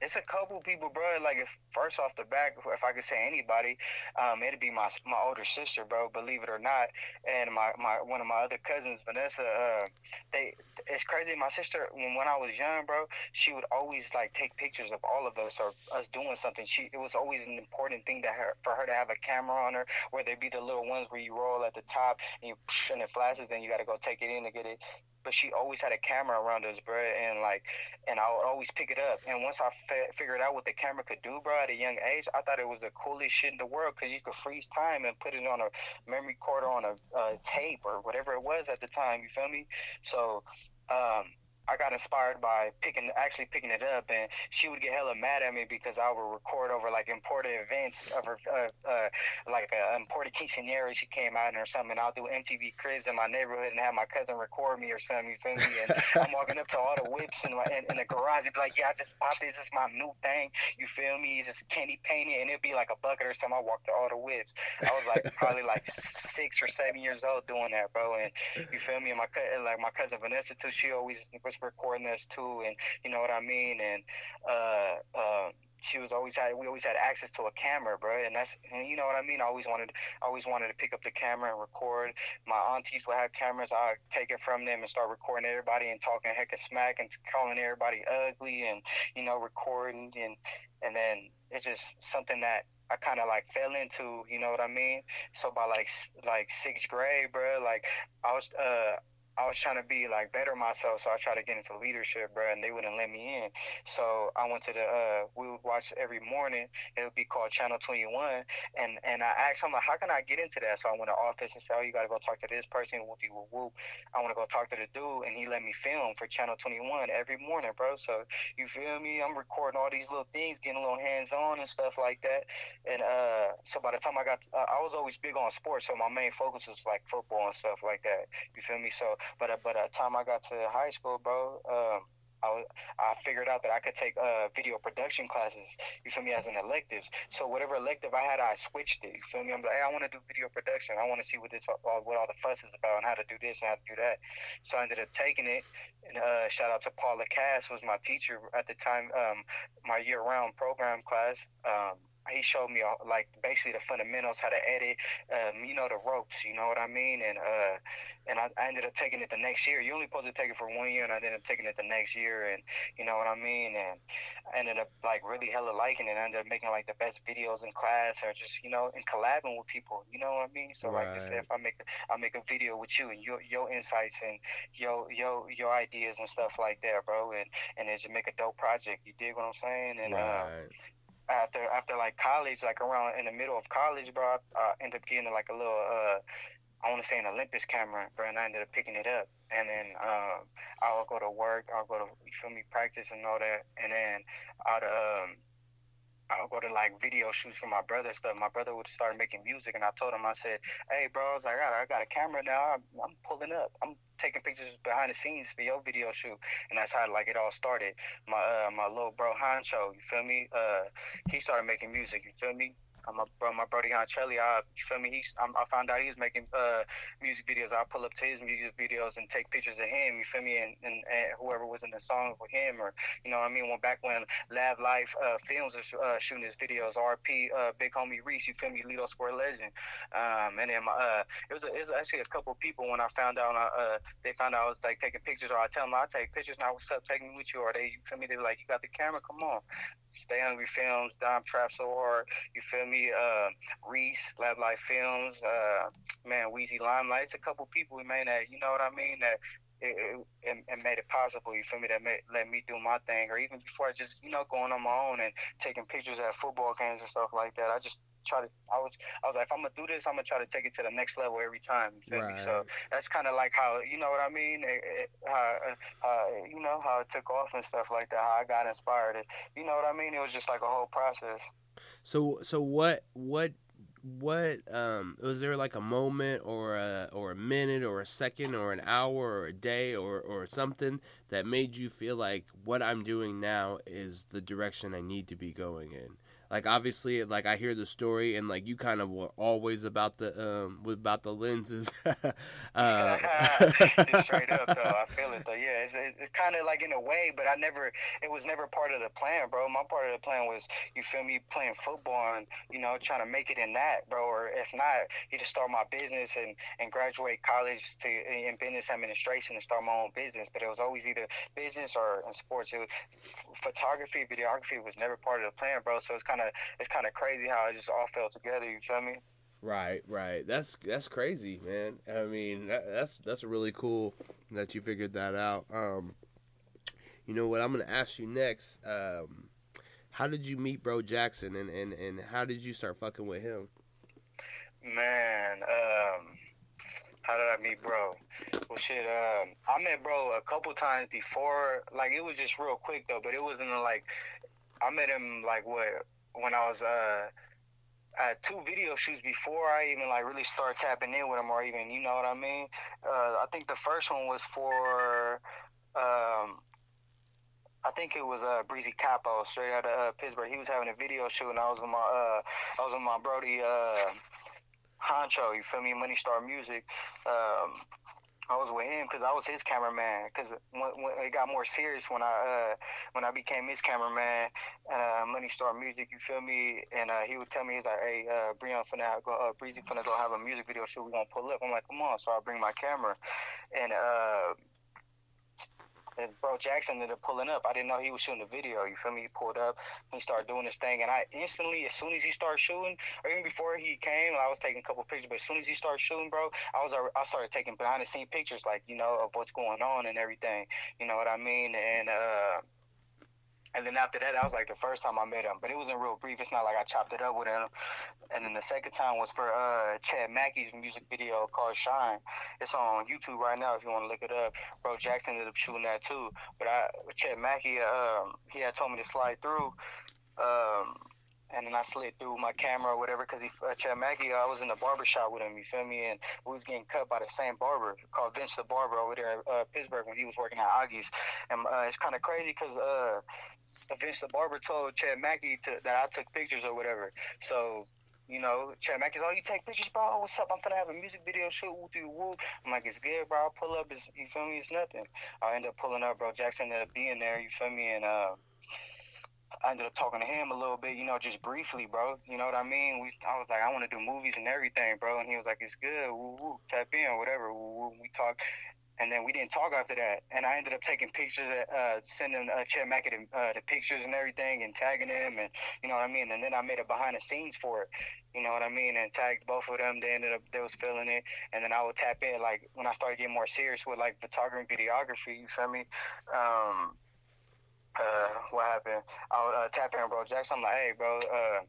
it's a couple people, bro. Like if first off the back, if I could say anybody, um, it'd be my my older sister, bro. Believe it or not, and my, my one of my other cousins, Vanessa. Uh, they it's crazy. My sister, when when I was young, bro, she would always like take pictures of all of us or us doing something. She it was always an important thing to her for her to have a camera on her, whether it be the little ones where you roll at the top and you and it flashes, then you got to go take it in to get it but she always had a camera around us, bro, and like, and I would always pick it up. And once I fi- figured out what the camera could do, bro, at a young age, I thought it was the coolest shit in the world because you could freeze time and put it on a memory card or on a uh, tape or whatever it was at the time. You feel me? So, um, I got inspired by picking, actually picking it up, and she would get hella mad at me because I would record over like important events of her, uh, uh, like a important quinceanera she came out in or something. And I'll do MTV Cribs in my neighborhood and have my cousin record me or something. You feel me? And I'm walking up to all the whips in, my, in, in the garage and be like, "Yeah, I just bought this. This is my new thing." You feel me? It's just candy painted, and it'd be like a bucket or something. I walk to all the whips. I was like probably like six or seven years old doing that, bro. And you feel me? And my like my cousin Vanessa too. She always was recording us too, and you know what I mean. And uh, uh, she was always had we always had access to a camera, bro. And that's and you know what I mean. I always wanted I always wanted to pick up the camera and record. My aunties would have cameras. I take it from them and start recording everybody and talking heck of smack and calling everybody ugly and you know recording and and then it's just something that I kind of like fell into, you know what I mean? So by like like sixth grade, bro, like I was uh I was trying to be like better myself, so I tried to get into leadership, bro, and they wouldn't let me in. So I went to the uh we would watch every morning. It would be called Channel Twenty One, and and I asked him like, how can I get into that? So I went to office and said, oh, you got to go talk to this person. Whoop whoop whoop. I want to go talk to the dude, and he let me film for Channel Twenty One every morning, bro. So you feel me? I'm recording all these little things, getting a little hands on and stuff like that. And uh, so by the time I got, uh, I was always big on sports, so my main focus was like football and stuff like that. You feel me? So, but uh, but the time I got to high school, bro, um, I was, I figured out that I could take uh video production classes. You feel me? As an elective. So whatever elective I had, I switched it. You feel me? I'm like, hey, I want to do video production. I want to see what this, all, what all the fuss is about, and how to do this and how to do that. So I ended up taking it. And uh, shout out to Paula Cass, was my teacher at the time. Um, my year-round program class. Um, he showed me all, like basically the fundamentals, how to edit, um, you know, the ropes, you know what I mean, and uh, and I, I ended up taking it the next year. You only supposed to take it for one year, and I ended up taking it the next year, and you know what I mean, and I ended up like really hella liking it. I ended up making like the best videos in class, or just you know, and collabing with people, you know what I mean. So like just if I make I make a video with you and your your insights and your your your ideas and stuff like that, bro, and and then just make a dope project. You dig what I'm saying? And uh, Right. After after like college, like around in the middle of college, bro, I, I ended up getting like a little uh I want to say an Olympus camera, bro, and I ended up picking it up. And then um, I would go to work, I'll go to you feel me practice and all that, and then I'd um I would go to like video shoots for my brother stuff. My brother would start making music, and I told him, I said, "Hey, bro, I got, I got a camera now. I'm, I'm pulling up. I'm taking pictures behind the scenes for your video shoot." And that's how like it all started. My uh, my little bro Hancho, you feel me? Uh, he started making music. You feel me? A bro, my brother Yonchelli, I you feel me? He's I found out he was making uh, music videos. I pull up to his music videos and take pictures of him. You feel me? And, and, and whoever was in the song with him, or you know, what I mean, when back when Lab Life uh, Films was uh, shooting his videos, RP, uh, Big Homie Reese, you feel me? Lido Square Legend. Um, and then my, uh, it was a, it was actually a couple people when I found out uh, they found out I was like taking pictures, or I tell them I take pictures now. What's up? Take me with you, or they you feel me? They were like, you got the camera? Come on. Stay Hungry Films, Dom Trap So Hard, you feel me? Uh, Reese, Lab Life Films, uh, man, Weezy Limelight. It's a couple people made that, you know what I mean? That it, it, it made it possible, you feel me? That made, let me do my thing. Or even before, I just, you know, going on my own and taking pictures at football games and stuff like that. I just try to, I was, I was like, if I'm going to do this, I'm going to try to take it to the next level every time, Right. So that's kind of like how, you know what I mean? It, it, how, uh, you know, how it took off and stuff like that, how I got inspired. It, you know what I mean? It was just like a whole process. So so what what what um was there like a moment or a or a minute or a second or an hour or a day or or something that made you feel like what I'm doing now is the direction I need to be going in? Like obviously like I hear the story and like you kind of were always about the um about the lenses. uh, straight up though. I feel it though. Yeah, it's, it's, it's kind of like in a way, but I never. It was never part of the plan, bro. My part of the plan was, you feel me, playing football and you know trying to make it in that, bro. Or if not, you just start my business and and graduate college to in business administration and start my own business. But it was always either business or in sports. It was, photography, videography was never part of the plan, bro. So it's kind of it's kind of crazy how it just all fell together. You feel me? Right, right. That's that's crazy, man. I mean, that, that's that's really cool that you figured that out. Um, you know what? I'm gonna ask you next. Um, how did you meet Bro Jackson, and, and, and how did you start fucking with him? Man, um, how did I meet bro? Well, shit, um, I met bro a couple times before. Like it was just real quick though, but it wasn't like I met him like what when I was uh at two video shoots before I even like really start tapping in with them or even you know what I mean. Uh, I think the first one was for. Um, I think it was uh, Breezy Capo, straight out of uh, Pittsburg. He was having a video shoot, and I was with my uh, I was with my Brody uh, Honcho. You feel me? Money Star Music. Um, I was with him because I was his cameraman. Because when, when it got more serious when I uh, when I became his cameraman, uh, Money Star Music, you feel me? And uh, he would tell me, he's like, "Hey, uh, Breon finna go, uh, Breezy finna go have a music video shoot. We gonna pull up." I'm like, "Come on!" So I bring my camera, and uh, and bro Jackson ended up pulling up. I didn't know he was shooting a video. You feel me? He pulled up, he started doing his thing, and I instantly, as soon as he started shooting, or even before he came, I was taking a couple pictures. But as soon as he started shooting, bro, I was I started taking behind the scene pictures, like you know, of what's going on and everything. You know what I mean? And uh, and then after that, that was like the first time I met him, but it wasn't real brief. It's not like I chopped it up with him. And then the second time was for uh, Chad Mackey's music video called Shine. It's on YouTube right now if you want to look it up. Bro Jackson ended up shooting that too. But I, Chad Mackey, um, he had told me to slide through. Um, and then I slid through my camera or whatever because he, uh, Chad Mackey, I was in the barber shop with him, you feel me? And we was getting cut by the same barber called Vince the Barber over there in uh, Pittsburg when he was working at Augie's. And uh, it's kind of crazy because uh, Vince the Barber told Chad Mackey to, that I took pictures or whatever. So, you know, Chad Mackey's, oh, you take pictures, bro? What's up? I'm finna have a music video shoot. Woo doo woo. I'm like, it's good, bro. I'll pull up. It's, you feel me? It's nothing. I end up pulling up, bro. Jackson ended up being there, you feel me? And, uh, I ended up talking to him a little bit, you know, just briefly, bro. You know what I mean? We, I was like, I want to do movies and everything, bro. And he was like, it's good, woo woo, tap in, whatever. Woo. We talked, and then we didn't talk after that. And I ended up taking pictures, uh, sending uh, Chet Mackey the, uh, the pictures and everything, and tagging him, and you know what I mean. And then I made a behind the scenes for it. You know what I mean? And tagged both of them. They ended up they was feeling it, and then I would tap in like when I started getting more serious with like photography and videography. You feel me? Um, uh, what happened? I would uh, tap in, bro. Jackson, I'm like, hey, bro, uh,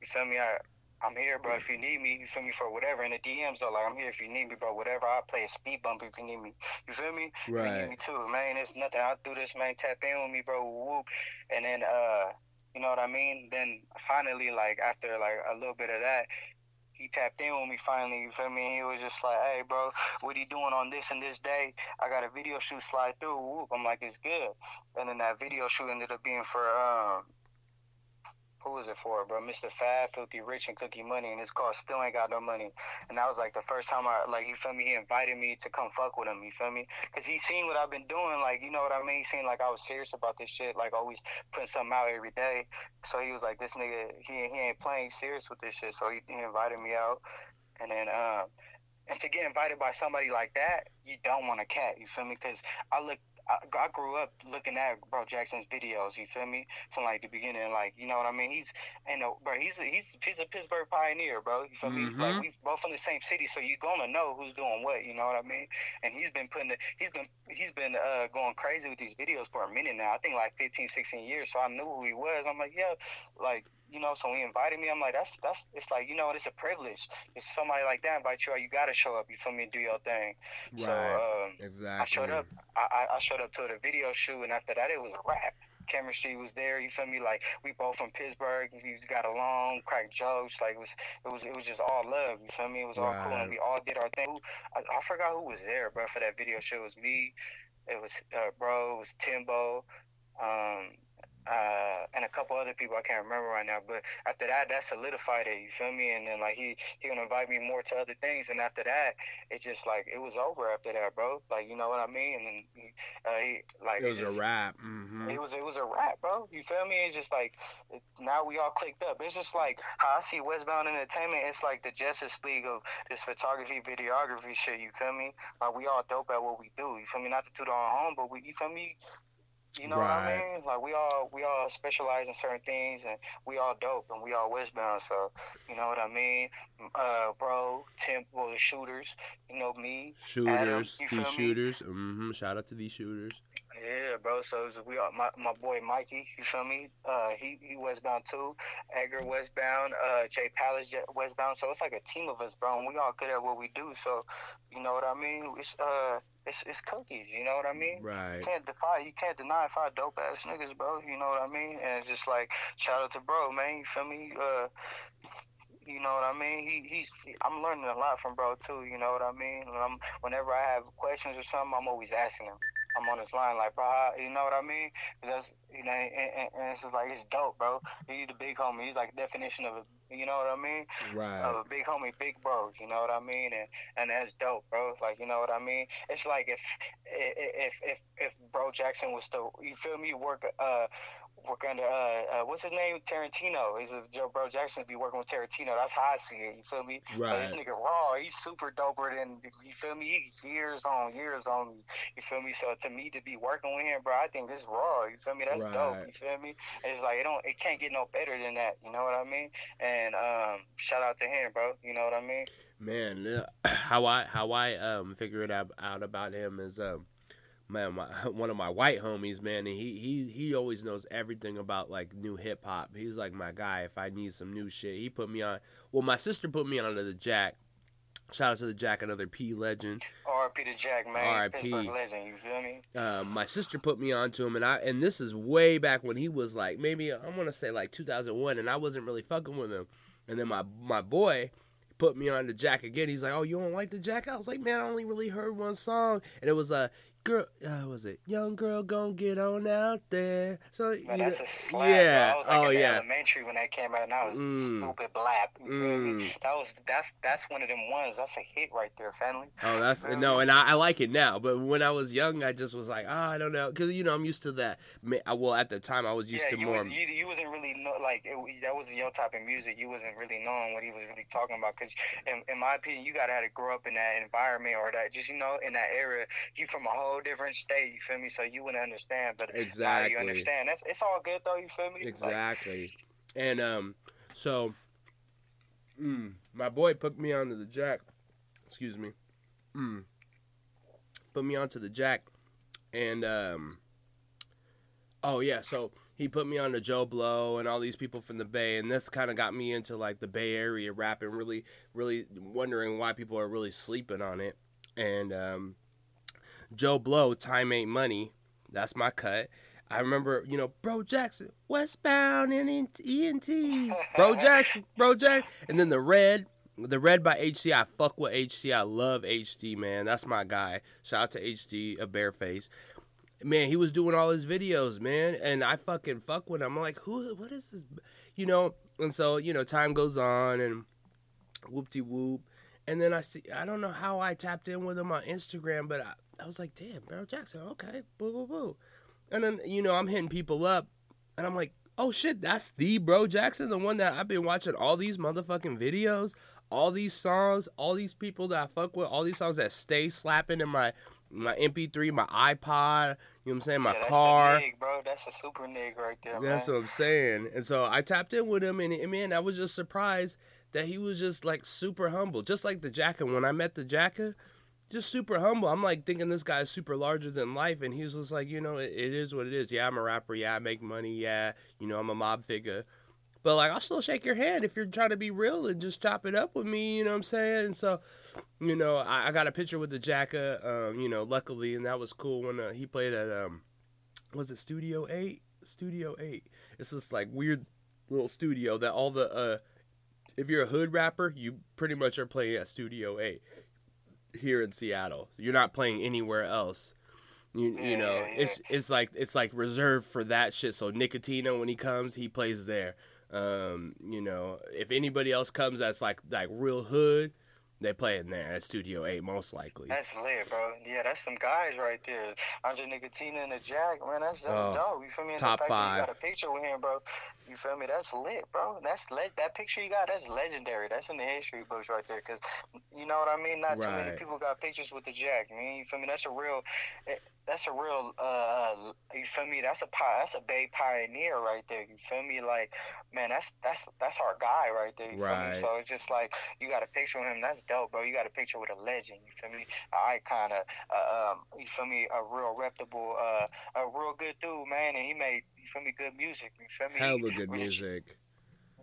you feel me? I, I'm here, bro. If you need me, you feel me for whatever. In the DMs, though, like I'm here if you need me, bro. Whatever, I'll play a speed bump if you need me. You feel me? Right. you need me too, man. It's nothing. I'll do this, man. Tap in with me, bro. Whoop. And then, uh, You know what I mean? Then finally, like after like a little bit of that, he tapped in with me finally. You feel me? He was just like, "Hey, bro, what you doing on this and this day? I got a video shoot slide through." I'm like, "It's good." And then that video shoot ended up being for um, who was it for, bro? Mr. Fab, Filthy Rich, and Cookie Money, and it's called Still Ain't Got No Money. And that was like the first time I, like, you feel me? He invited me to come fuck with him, you feel me? Because he seen what I've been doing, like, you know what I mean? He seen like I was serious about this shit, like always putting something out every day. So he was like, this nigga, he, he ain't playing serious with this shit. So he, he invited me out. And then, um, and to get invited by somebody like that, you don't want a cat. You feel me? Because I look, I, I grew up looking at Bro Jackson's videos. You feel me? From like the beginning, like you know what I mean. He's and uh, bro, he's a, he's he's a Pittsburg pioneer, bro. You feel Mhm. me? Like we both from the same city, so you're gonna know who's doing what. You know what I mean? And he's been putting, the, he's been he's been uh, going crazy with these videos for a minute now. I think like 15, 16 years. So I knew who he was. I'm like, yeah, like you know. So he invited me. I'm like, that's that's it's like you know, it's a privilege. It's somebody like that invite you out. You gotta show up. You feel me? Do your thing. So um, exactly. I showed up. I, I, showed up to the video shoot, and after that, it was a wrap. Chemistry was there. You feel me? Like we both from Pittsburg. We got along, cracked jokes. Like it was, it was, it was just all love. You feel me? It was all cool, and we all did our thing. I, I forgot who was there, bro, for that video shoot. It was me. It was uh, bro. It was Timbo. Um, uh, and a couple other people I can't remember right now. But after that, that solidified it. You feel me? And then like he he gonna invite me more to other things. And after that, it's just like it was over after that, bro. Like you know what I mean? And then he, uh, he like it was just, a rap. hmm It was it was a wrap, bro. You feel me? It's just like it, now we all clicked up. It's just like how I see Westbound Entertainment. It's like the Justice League of this photography, videography shit. You feel me? Like we all dope at what we do. You feel me? Not to toot our home, but we. You feel me? You know what I mean? Like we all we all specialize in certain things, and we all dope, and we all Westbound. So you know what I mean? Uh, bro, Tim, well, the shooters. You know me. Shooters, you these feel me? shooters. hmm Shout out to these shooters. Yeah, bro. So we are my, my boy Mikey. You feel me? Uh, he he westbound too. Edgar westbound. Uh, Jay Palace westbound. So it's like a team of us, bro. And we all good at what we do. So you know what I mean? It's uh, it's it's cookies. You know what I mean? Right. You can't defy. You can't deny five dope ass niggas, bro. You know what I mean? And it's just like shout out to bro, man. You feel me? Uh. You know what I mean? He, he, I'm learning a lot from bro too. You know what I mean? And I'm, whenever I have questions or something, I'm always asking him. I'm on his line like, bro, how- you know what I mean? 'Cause that's, you know, and, and, and it's just like it's dope, bro. He's the big homie. He's like the definition of a, you know what I mean? Right. Of a big homie, big bro. You know what I mean? And and that's dope, bro. Like, you know what I mean? It's like if if if if bro Jackson was still, you feel me? Work uh work under uh, uh what's his name? Tarantino. He's a Joe Bro Jackson be working with Tarantino. That's how I see it. You feel me? Right. this nigga raw. He's super doper than you feel me. He years on years on. You feel me? So to me to be working with him, bro, I think this raw. You feel me? That's dope. You feel me? It's like it don't. It can't get no better than that. You know what I mean? And um, shout out to him, bro. You know what I mean? Man, how I how I um figure it out, out about him is um man my, one of my white homies man and he he he always knows everything about like new hip hop. He's like my guy if I need some new shit. He put me on. Well, my sister put me onto the Jack. Shout out to the Jack, another P legend. R.I.P. to Jack, man. R.I.P.. Legend. You feel me? Uh, my sister put me onto him, and I and this is way back when he was like maybe I'm gonna say like 2001, and I wasn't really fucking with him. And then my my boy put me on the Jack again. He's like, "Oh, you don't like the Jack?" I was like, "Man, I only really heard one song, and it was a uh, girl. Uh, was it young girl gonna get on out there?" So you know- a slap. yeah. Was like oh in yeah. elementary when that came out, and I was Mm. stupid blap. You feel me? Mm. That was that's that's one of them ones. That's a hit right there, family. Oh, that's no, and I, I like it now. But when I was young, I just was like, oh, I don't know, because you know I'm used to that. Well, at the time, I was used yeah, to you more. was you, you wasn't really know, like it, that wasn't your type of music. You wasn't really knowing what he was really talking about. Because in, in my opinion, you gotta have to grow up in that environment or that just you know in that area. You from a whole different state. You feel me? So you wouldn't understand. But Exactly. you understand. That's it's all good though. You feel me? Like, Exactly. And um, so mm, my boy put me onto the jack. Excuse me. Mm, put me onto the jack, and um, oh yeah, so he put me on to Joe Blow and all these people from the Bay, and this kind of got me into like the Bay Area rap and really, really wondering why people are really sleeping on it. And um, Joe Blow, Time Ain't Money, that's my cut. I remember, you know, Bro Jackson, Westbound and ENT, Bro Jackson, Bro Jackson, and then the Red, the Red by HD. I fuck with HD. I love HD, man. That's my guy. Shout out to HD, a bareface. Man, he was doing all his videos, man, and I fucking fuck with him. I'm like, who? What is this? You know, and so you know, time goes on, and whoop de whoop. And then I see, I don't know how I tapped in with him on Instagram, but I, I was like, damn, Bro Jackson, okay, boo, boo, boo. And then, you know, I'm hitting people up, and I'm like, oh shit, that's the Bro Jackson, the one that I've been watching all these motherfucking videos, all these songs, all these people that I fuck with, all these songs that stay slapping in my my MP3, my iPod, you know what I'm saying, my yeah, that's car. Nig, bro. That's a super nig right there, That's man. what I'm saying. And so I tapped in with him, and, and man, I was just surprised that he was just like super humble, just like the Jacka. When I met the Jacka, just super humble. I'm like thinking this guy's super larger than life, and he's just like, you know, it, it is what it is. Yeah, I'm a rapper. Yeah, I make money. Yeah, you know, I'm a mob figure. But like, I'll still shake your hand if you're trying to be real and just chop it up with me. You know what I'm saying? And so, you know, I, I got a picture with the Jacka. Um, you know, luckily, and that was cool when uh, he played at um, was it Studio Eight? Studio Eight. It's this like weird little studio that all the uh, if you're a hood rapper, you pretty much are playing at Studio Eight here in Seattle. You're not playing anywhere else. You, you know, it's it's like it's like reserved for that shit. So Nickatina when he comes, he plays there. Um, you know, if anybody else comes that's like like real hood, they play in there at Studio Eight most likely. That's lit, bro. Yeah, that's some guys right there. Andre Nickatina and the Jack, man. That's, that's Oh, dope. You feel me? And top the fact That five. you got a picture with him, bro. You feel me? That's lit, bro. That's le- that picture you got. That's legendary. That's in the history books right there. Cause you know what I mean. Not too many people got pictures with the Jack. Man, you feel me? That's a real. eh, That's a real. Uh, you feel me? That's a That's a Bay pioneer right there. You feel me? Like, man, that's that's that's our guy right there. You Right. feel me? So it's just like you got a picture with him. That's dope, bro. You got a picture with a legend. You feel me? An icon. A, uh, um, you feel me? A real reputable, uh, a real good dude, man. And he made you feel me good music. You feel me? Hella good music.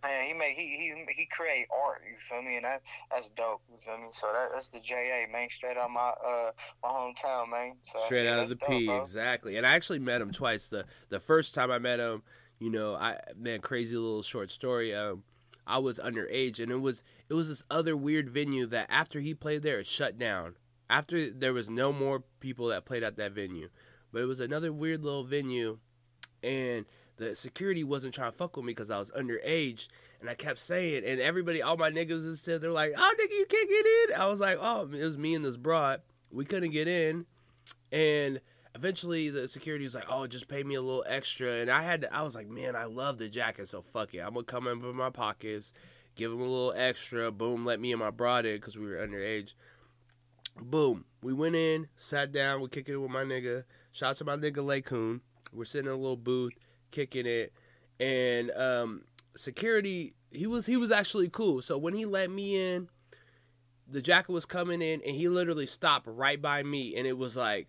Man, he make he he he create art. You feel me? And that that's dope. You feel me? So that that's the JA man, straight out my uh my hometown, man. So, Straight out of the dope, P, bro. exactly. And I actually met him twice. The the first time I met him, you know, I man, crazy little short story. Um, I was underage, and it was it was this other weird venue that after he played there, it shut down. After there was no more people that played at that venue, but it was another weird little venue, and the security wasn't trying to fuck with me because I was underage, and I kept saying, and everybody, all my niggas and stuff, they're like, "Oh, nigga, you can't get in." I was like, "Oh, it was me and this broad. We couldn't get in." And eventually the security was like, "Oh, just pay me a little extra." And I had to, I was like, "Man, I love the Jacka, so fuck it. I'm gonna come in with my pockets, give him a little extra. Boom, let me and my broad in because we were underage. Boom, we went in, sat down, we kicking it with my nigga. Shout out to my nigga Lacoon. We're sitting in a little booth, kicking it, and um, security. He was he was actually cool. So when he let me in, the Jacka was coming in, and he literally stopped right by me, and it was like,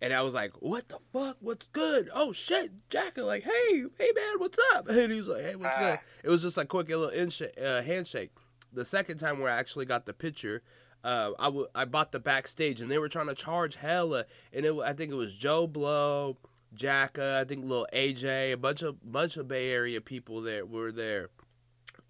and I was like, "What the fuck? What's good? Oh shit, Jacka! Like, hey, hey man, what's up?" And he's like, "Hey, what's good?" It was just like quick little insha- uh, handshake. The second time where I actually got the picture, uh, I w- I bought the backstage, and they were trying to charge hella, and it wa- I think it was Joe Blow, Jacka, I think little AJ, a bunch of bunch of Bay Area people that were there.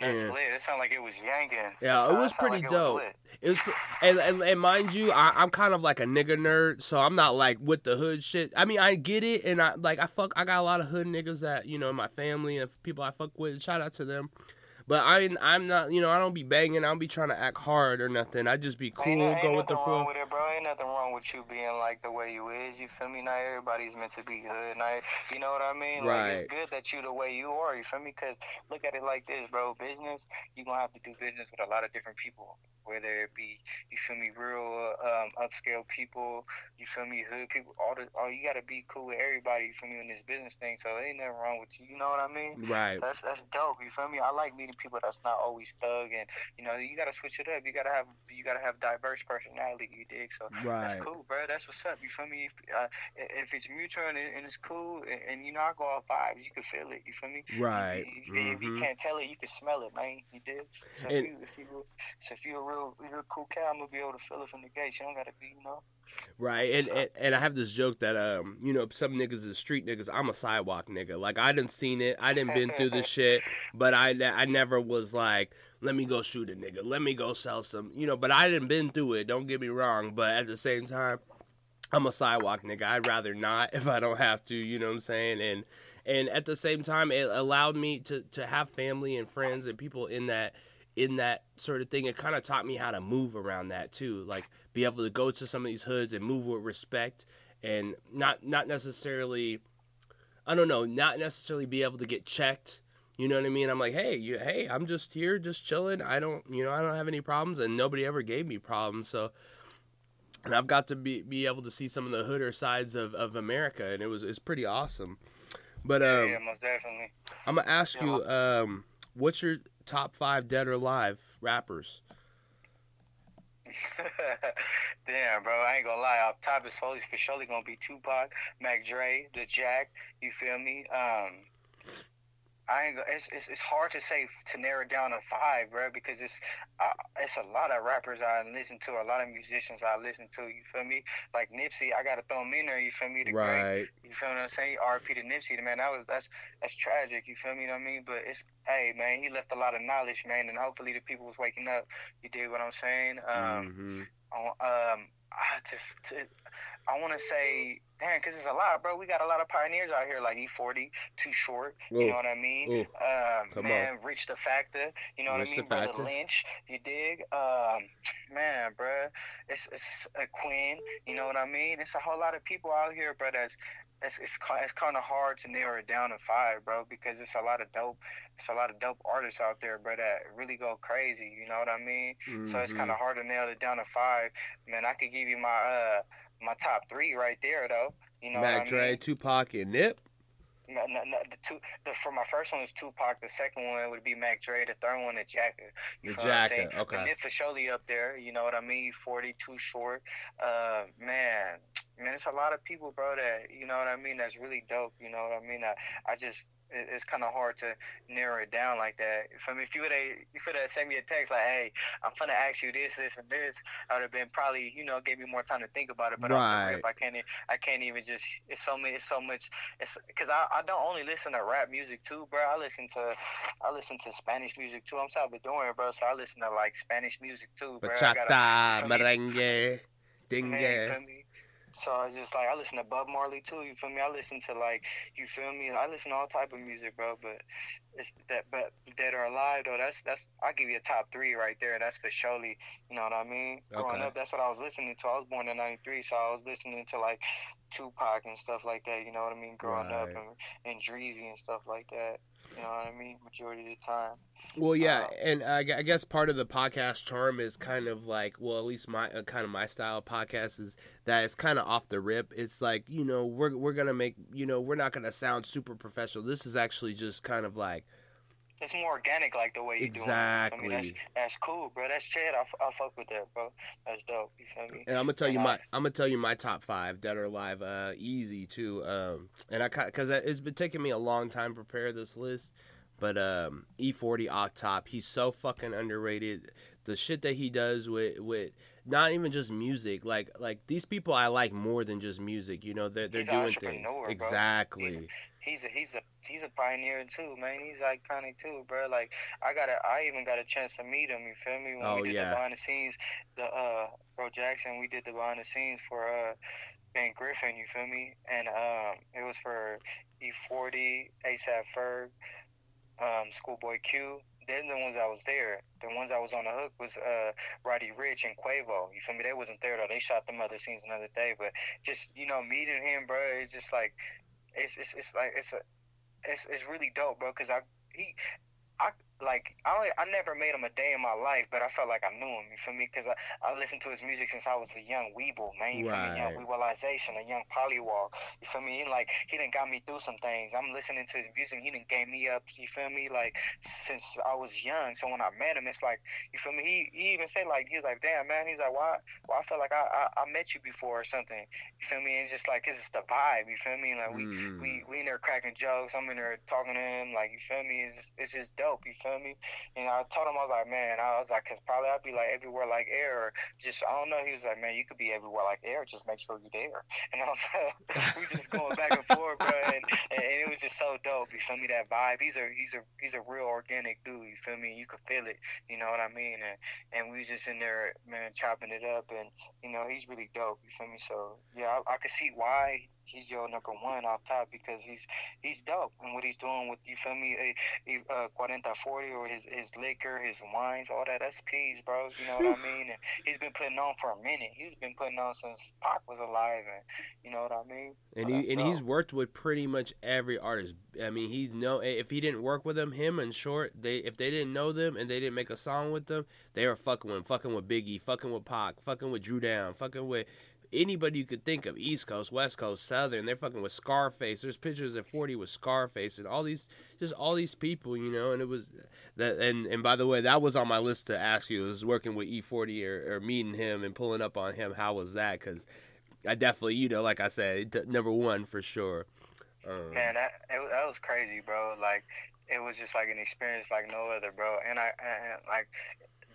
That's And- lit. It sounded like it was yanking. Yeah, it was pretty like it dope. It was, pre- and, and and mind you, I, I'm kind of like a nigga nerd, so I'm not like with the hood shit. I mean, I get it, and I like I fuck. I got a lot of hood niggas that you know in my family and people I fuck with. Shout out to them. But I I'm not you know I don't be banging. I don't be trying to act hard or nothing. I just be cool, ain't, ain't go with the nothing flow. wrong with it, bro. Ain't nothing wrong with you being like the way you is. You feel me? Not everybody's meant to be good. Not, you know what I mean? Like Right. it's good that you the way you are. You feel me? Because look at it like this, bro. Business, you gonna have to do business with a lot of different people. Whether it be, you feel me, real um, upscale people, you feel me, hood people. All the, all you gotta be cool with everybody. You feel me in this business thing. So ain't nothing wrong with you. You know what I mean? Right. That's that's dope. You feel me? I like meeting people that's not always thug, and you know you gotta switch it up. You gotta have you gotta have diverse personality. You dig? So Right. that's cool, bro. That's what's up. You feel me? If, uh, if it's mutual and, and it's cool, and, and you know I go off vibes, you can feel it. You feel me? Right. If, if, if you Mhm. can't tell it, you can smell it, man. You dig? So And- if you if you so if you a real real, you're cool cat, I'm gonna be able to feel it from the gate. You don't gotta be, you know. Right, and, and and I have this joke that um, you know, some niggas is street niggas. I'm a sidewalk nigga. Like I didn't seen it, I didn't been through this shit, but I I never was like, let me go shoot a nigga, let me go sell some, you know. But I didn't been through it. Don't get me wrong, but at the same time, I'm a sidewalk nigga. I'd rather not if I don't have to. You know what I'm saying? And and at the same time, it allowed me to to have family and friends and people in that in that sort of thing. It kind of taught me how to move around that too, like be able to go to some of these hoods and move with respect and not not necessarily. I don't know, not necessarily be able to get checked. You know what I mean? I'm like, hey, you, hey, I'm just here, just chilling. I don't, you know, I don't have any problems, and nobody ever gave me problems. So, and I've got to be be able to see some of the hooder sides of, of America, and it was it's pretty awesome. But um, yeah, most definitely. I'm gonna ask you, um, what's your top five dead or alive rappers? Damn, bro, I ain't gonna lie. Up top is for surely gonna be Tupac, Mac Dre, the Jack. You feel me? Um, I ain't. It's, it's it's hard to say to narrow down a five, bro, because it's uh, it's a lot of rappers I listen to, a lot of musicians I listen to. You feel me? Like Nipsey, I gotta throw him in there. You feel me? The great. You feel what I'm saying? RP to Nipsey, the man. That was that's that's tragic. You feel me? You know what I mean? But it's hey, man, he left a lot of knowledge, man, and hopefully the people was waking up. You dig what I'm saying? Um, Mhm. I- um, I, to, to, I want to say, damn, because it's a lot, bro. We got a lot of pioneers out here, like E40, Too Short. You Ooh. know what I mean? Ooh. Um, Come man, Rich the Factor. You know Rich what I mean? Brotha Lynch. You dig? Um, man, bro, it's it's a Quinn. You know what I mean? It's a whole lot of people out here, bro. That's it's it's, it's kind of hard to narrow it down to five, bro, because it's a lot of dope. It's a lot of dope artists out there, bro, that really go crazy. You know what I mean? So it's kind of hard to nail it down to five. Man, I could give you my uh my top three right there though. You know Mac what I Dre, mean? Tupac, and Nip. No, no, no, the two, the for my first one is Tupac. The second one would be Mac Dre. The third one is Jacka. You The Jacka, okay. The Nip for surely up there. You know what I mean? Forty-two short. Uh, man, man, it's a lot of people, bro. That you know what I mean. That's really dope. You know what I mean? I, I just it's kind of hard to narrow it down like that. If I mean, if you would have if you would have sent me a text like, "Hey, I'm gonna ask you this, this, and this," I would have been probably you know gave me more time to think about it. But Right. rip, I can't I can't even just it's so many it's so much it's because I, I don't only listen to rap music too, bro. I listen to I listen to Spanish music too. I'm Salvadorian, bro, so I listen to like Spanish music too, bro. I Bachata, gotta- you feel me? merengue, dingue. So it's just like I listen to Bob Marley too. You feel me? I listen to like you feel me? I listen to all type of music, bro. But it's that, but dead or alive though. That's that's I give you a top three right there. That's for surely. You know what I mean? Okay. Growing up, that's what I was listening to. I was born in '93, so I was listening to like Tupac and stuff like that. You know what I mean? Growing up and and Dreezy and stuff like that. You know what I mean? Majority of the time. Well, yeah, Um, and I, I guess part of the podcast charm is kind of like, well, at least my uh, kind of my style of podcast is that it's kind of off the rip. It's like you know we're we're gonna make you know we're not gonna sound super professional. This is actually just kind of like It's more organic, like the way you doing it. I mean, that's Exactly. that's cool, bro. That's shit. I, I fuck with that, bro. That's dope. You feel me? And I'm gonna tell you And my I- I'm gonna tell you my top five dead or alive, uh, easy too. Um, and I because it's been taking me a long time to prepare this list, but um, E40 off top, he's so fucking underrated. The shit that he does with with not even just music, like like these people I like more than just music. You know, they're they're He's doing things bro. exactly. he's a he's a he's a pioneer too, man. He's iconic too, bro. Like I got a I even got a chance to meet him. You feel me? When Oh, we did yeah. the behind the scenes, the uh Bro Jackson, we did the behind the scenes for uh Ben Griffin. You feel me? And um it was for E40, ASAP Ferg, um Schoolboy Q. They're the ones that was there. The ones that was on the hook was uh Roddy Ricch and Quavo. You feel me? They wasn't there though. They shot them other scenes another day. But just you know meeting him, bro, it's just like it's it's, it's like it's a it's it's really dope, bro. Cause I he I like I only, I never made him a day in my life, but I felt like I knew him. You feel me? Cause I, I listened to his music since I was a young weeble, man. You feel me? Young Right. weebleization, a young polywalk. You feel me? And like he didn't got me through some things. I'm listening to his music. He didn't gave me up. You feel me? Like since I was young. So when I met him, it's like you feel me? He he even said like he was like, damn man. He's like, why? Well, I felt like I, I I met you before or something. You feel me? It's just like it's just the vibe. You feel me? Like we Mm. we we in there cracking jokes. I'm in there talking to him. Like you feel me? It's just, it's just dope. You feel feel me? And I told him I was like, man, I was like, cause probably I'd be like everywhere like air, or just I don't know. He was like, man, you could be everywhere like air, just make sure you're there. And I was like, we just going back and forth, bro, and, and it was just so dope. You feel me? That vibe. He's a he's a he's a real organic dude. You feel me? You could feel it. You know what I mean? And and we was just in there, man, chopping it up, and you know he's really dope. You feel me? So yeah, I, I could see why he's your number one off top because he's he's dope and what he's doing with you feel me uh, uh, 40 or his his liquor his wines all that. That's peas bro. You know what I mean? And he's been putting on for a minute. He's been putting on since Pac was alive and you know what I mean? And he and dope. he's worked with pretty much every artist. I mean he know if he didn't work with them him and Short they if they didn't know them and they didn't make a song with them they were fucking with fucking with Biggie fucking with Pac fucking with Drew Down fucking with anybody you could think of, East Coast, West Coast, Southern. They're fucking with Scarface. There's pictures at 40 with Scarface and all these, just all these people, you know. And it was that. And and by the way, that was on my list to ask you. Was working with E40 or, or meeting him and pulling up on him. How was that? Because I definitely, you know, like I said, number one for sure. Um, Man, that it, that was crazy, bro. Like it was just like an experience like no other, bro. And I and like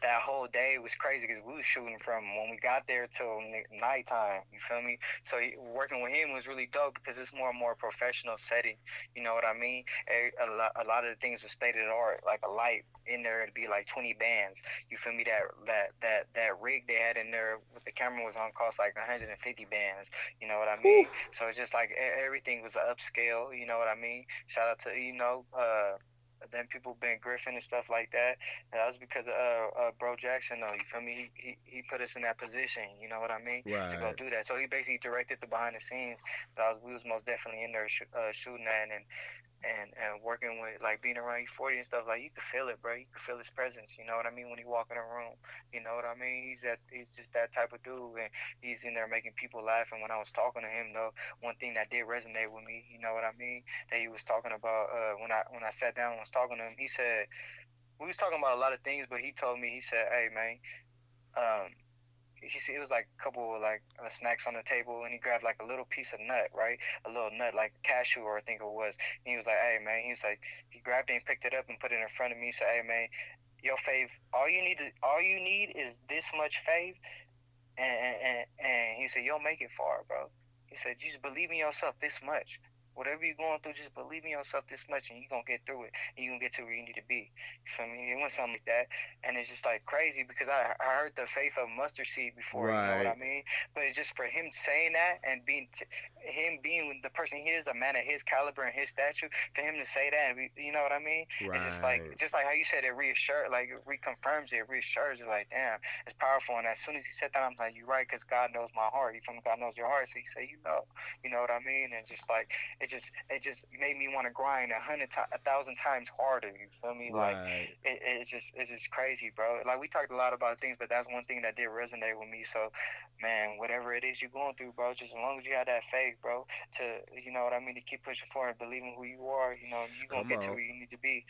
that whole day was crazy because we was shooting from when we got there till nighttime. You feel me? So working with him was really dope because it's more and more professional setting. You know what I mean? A, a, lot, a lot of the things were state of the art, like a light in there to be like 20 bands. You feel me? That that that that rig they had in there with the camera was on cost like 150 bands. You know what I mean? Ooh. So it's just like everything was upscale. You know what I mean? Shout out to you know. uh then people been Griffin and stuff like that. And that was because of uh, uh, Bro Jackson, though. You feel me? He, he, he put us in that position. You know what I mean? Right. To go do that. So he basically directed the behind the scenes. But I was, we was most definitely in there sh- uh, shooting that and and and working with like being around E40 and stuff like you could feel it, bro. You could feel his presence. You know what I mean when he walk in a room. You know what I mean? He's that he's just that type of dude, and he's in there making people laugh. And when I was talking to him, though, one thing that did resonate with me, you know what I mean, that he was talking about uh, when I when I sat down and was talking to him, he said we was talking about a lot of things, but he told me he said, "Hey man." Um, he see it was like a couple of like uh, snacks on the table, and he grabbed like a little piece of nut, right? A little nut, like cashew, or I think it was. And he was like, "Hey man," he was like, he grabbed it and picked it up and put it in front of me. He said, "Hey man, your fave, all you need to, all you need is this much fave." And, and, and he said, "You'll make it far, bro." He said, "Just believe in yourself this much." Whatever you're going through, just believe in yourself this much and you're going to get through it. And you're going to get to where you need to be. You feel me? It went something like that. And it's just like crazy because I, I heard the faith of mustard seed before. Right. You know what I mean? But it's just for him saying that and being, t- him being the person he is, a man of his caliber and his stature, for him to say that, and you know what I mean? Right. It's just like, just like how you said it reassures, like it reconfirms it, reassures it, like, damn, it's powerful. And as soon as he said that, I'm like, you're right, because God knows my heart. You from God knows your heart. So he said, you know, you know what I mean? And just like, it just it just made me want to grind a hundred to- a thousand times harder. You feel me? Like it, it's just it's just crazy, bro. Like we talked a lot about things, but that's one thing that did resonate with me. So, man, whatever it is you're going through, bro, just as long as you have that faith, bro, to you know what I mean, to keep pushing forward, believing who you are, you know, you're gonna Come get on. to where you need to be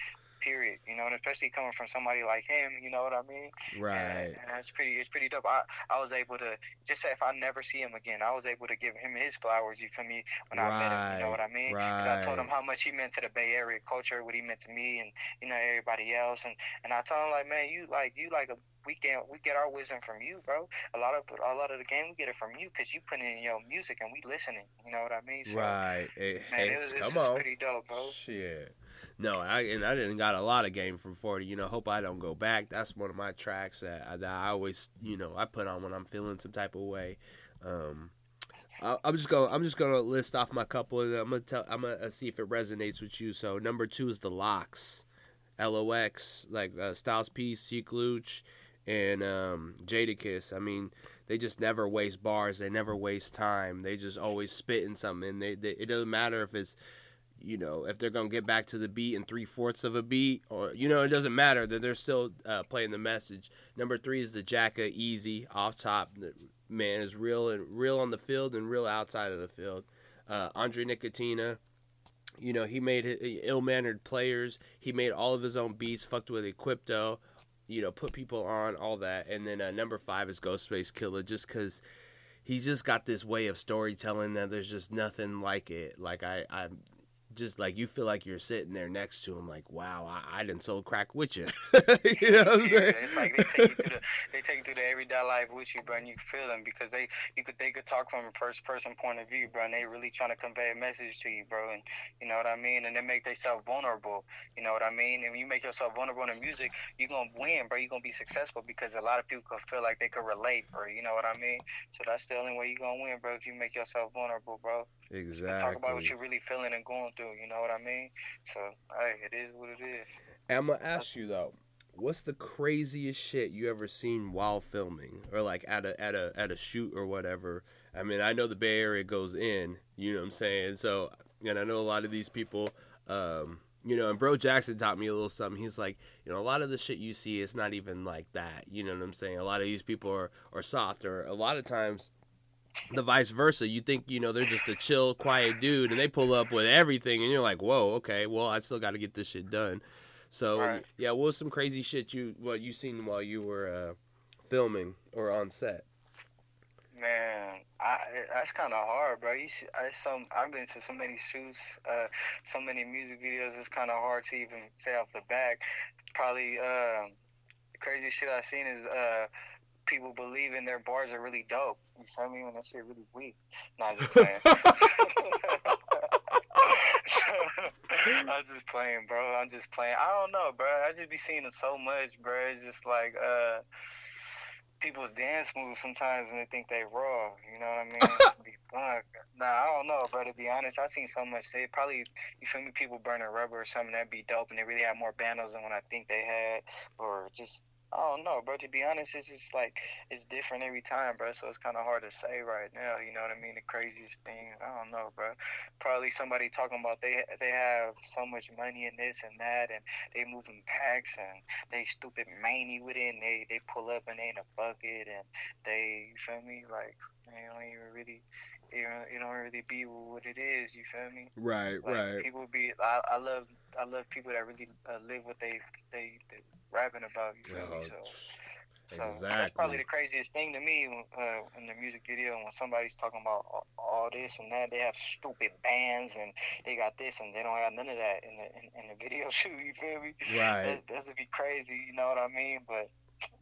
period. You know, and especially coming from somebody like him, you know what I mean? Right. And, and it's pretty, it's pretty dope. I, I was able to just say if I never see him again, I was able to give him his flowers. You feel me? When right. I met him, you know what I mean? Because right. I told him how much he meant to the Bay Area culture, what he meant to me, and you know everybody else. And and I told him like, man, you like you like a we get we get our wisdom from you, bro. A lot of a lot of the game we get it from you because you put in your music and we listening. You know what I mean? So, right. Hey, man, it was, come on. pretty dope, bro. Shit. No, I and I didn't got a lot of game from forty. You know, hope I don't go back. That's one of my tracks that I, that I always, you know, I put on when I'm feeling some type of way. Um, I, am just gonna I'm just gonna list off my couple, and I'm gonna tell. I'm gonna see if it resonates with you. So number two is the LOX, LOX, like uh, Styles P, Sheek Louch, and um, Jadakiss. I mean, they just never waste bars. They never waste time. They just always spitting something. They, they it doesn't matter if it's you know, if they're gonna get back to the beat in three fourths of a beat, or you know, it doesn't matter that they're still uh, playing the message. Number three is the Jacka Easy off top. Man is real and real on the field and real outside of the field. Uh, Andre Nickatina, you know, he made ill mannered players. He made all of his own beats. Fucked with Equipto, you know, put people on all that. And then uh, number five is Ghostface Killah, just because he's just got this way of storytelling that there's just nothing like it. Like I, I just like you feel like you're sitting there next to him, like, wow, I, I didn't sold crack with you. you know what I'm Yeah, saying? it's like they take you through the they take you through the everyday life with you, bro, and you feel them because they you could they could talk from a first person point of view, bro, and they really trying to convey a message to you, bro, and you know what I mean, and they make themselves vulnerable, you know what I mean, and when you make yourself vulnerable in the music, you're gonna win, bro, You're gonna be successful because a lot of people could feel like they could relate, bro, you know what I mean, so that's the only way you're gonna win, bro, if you make yourself vulnerable, bro. And talk about what you're really feeling and going through, you know what I mean? So, hey, it is what it is. I'm gonna ask you though, what's the craziest shit you ever seen while filming, or like at a at a at a shoot or whatever? I mean, I know the Bay Area goes in, you know what I'm saying. So, and I know a lot of these people, um, you know, and Bro Jackson taught me a little something. He's like, you know, a lot of the shit you see is not even like that. You know what I'm saying? A lot of these people are are soft, or a lot of times. The vice versa. You think you know they're just a chill, quiet dude, and they pull up with everything, and you're like, "Whoa, okay, well, I still got to get this shit done." So Right. yeah, what was some crazy shit you what you seen while you were uh, filming or on set? Man, I that's kind of hard, bro. You see, I some I've been to so many shoots, uh, so many music videos. It's kind of hard to even say off the back. Probably uh, the craziest shit I've seen is uh, people believing their bars are really dope. You feel me? When that shit really weak. Nah, I'm just playing. I'm just playing, bro. I'm just playing. I don't know, bro. I just be seeing it so much, bro. It's just like uh people's dance moves sometimes and they think they raw. You know what I mean? Be. Nah, I don't know, bro. To be honest, I've seen so much. They probably you feel me? People burning rubber or something that'd be dope, and they really have more bandos than what I think they had, or just. Oh, I don't know, bro. To be honest, it's just like it's different every time, bro. So it's kind of hard to say right now. You know what I mean? The craziest thing, I don't know, bro. Probably somebody talking about they they have so much money and this and that, and they moving packs and they stupid manny with it, and they they pull up and they in a bucket, and they you feel me like they don't even really. You know, you don't really be what it is. You feel me? Right, Like, People be. I, I love. I love people that really uh, live what they they they rapping about. You feel me? So. So that's probably the craziest thing to me uh, in the music video when somebody's talking about all, all this and that. They have stupid bands and they got this and they don't have none of that in the in, in the video shoot. You feel me? Right. That, that'd be crazy. You know what I mean? But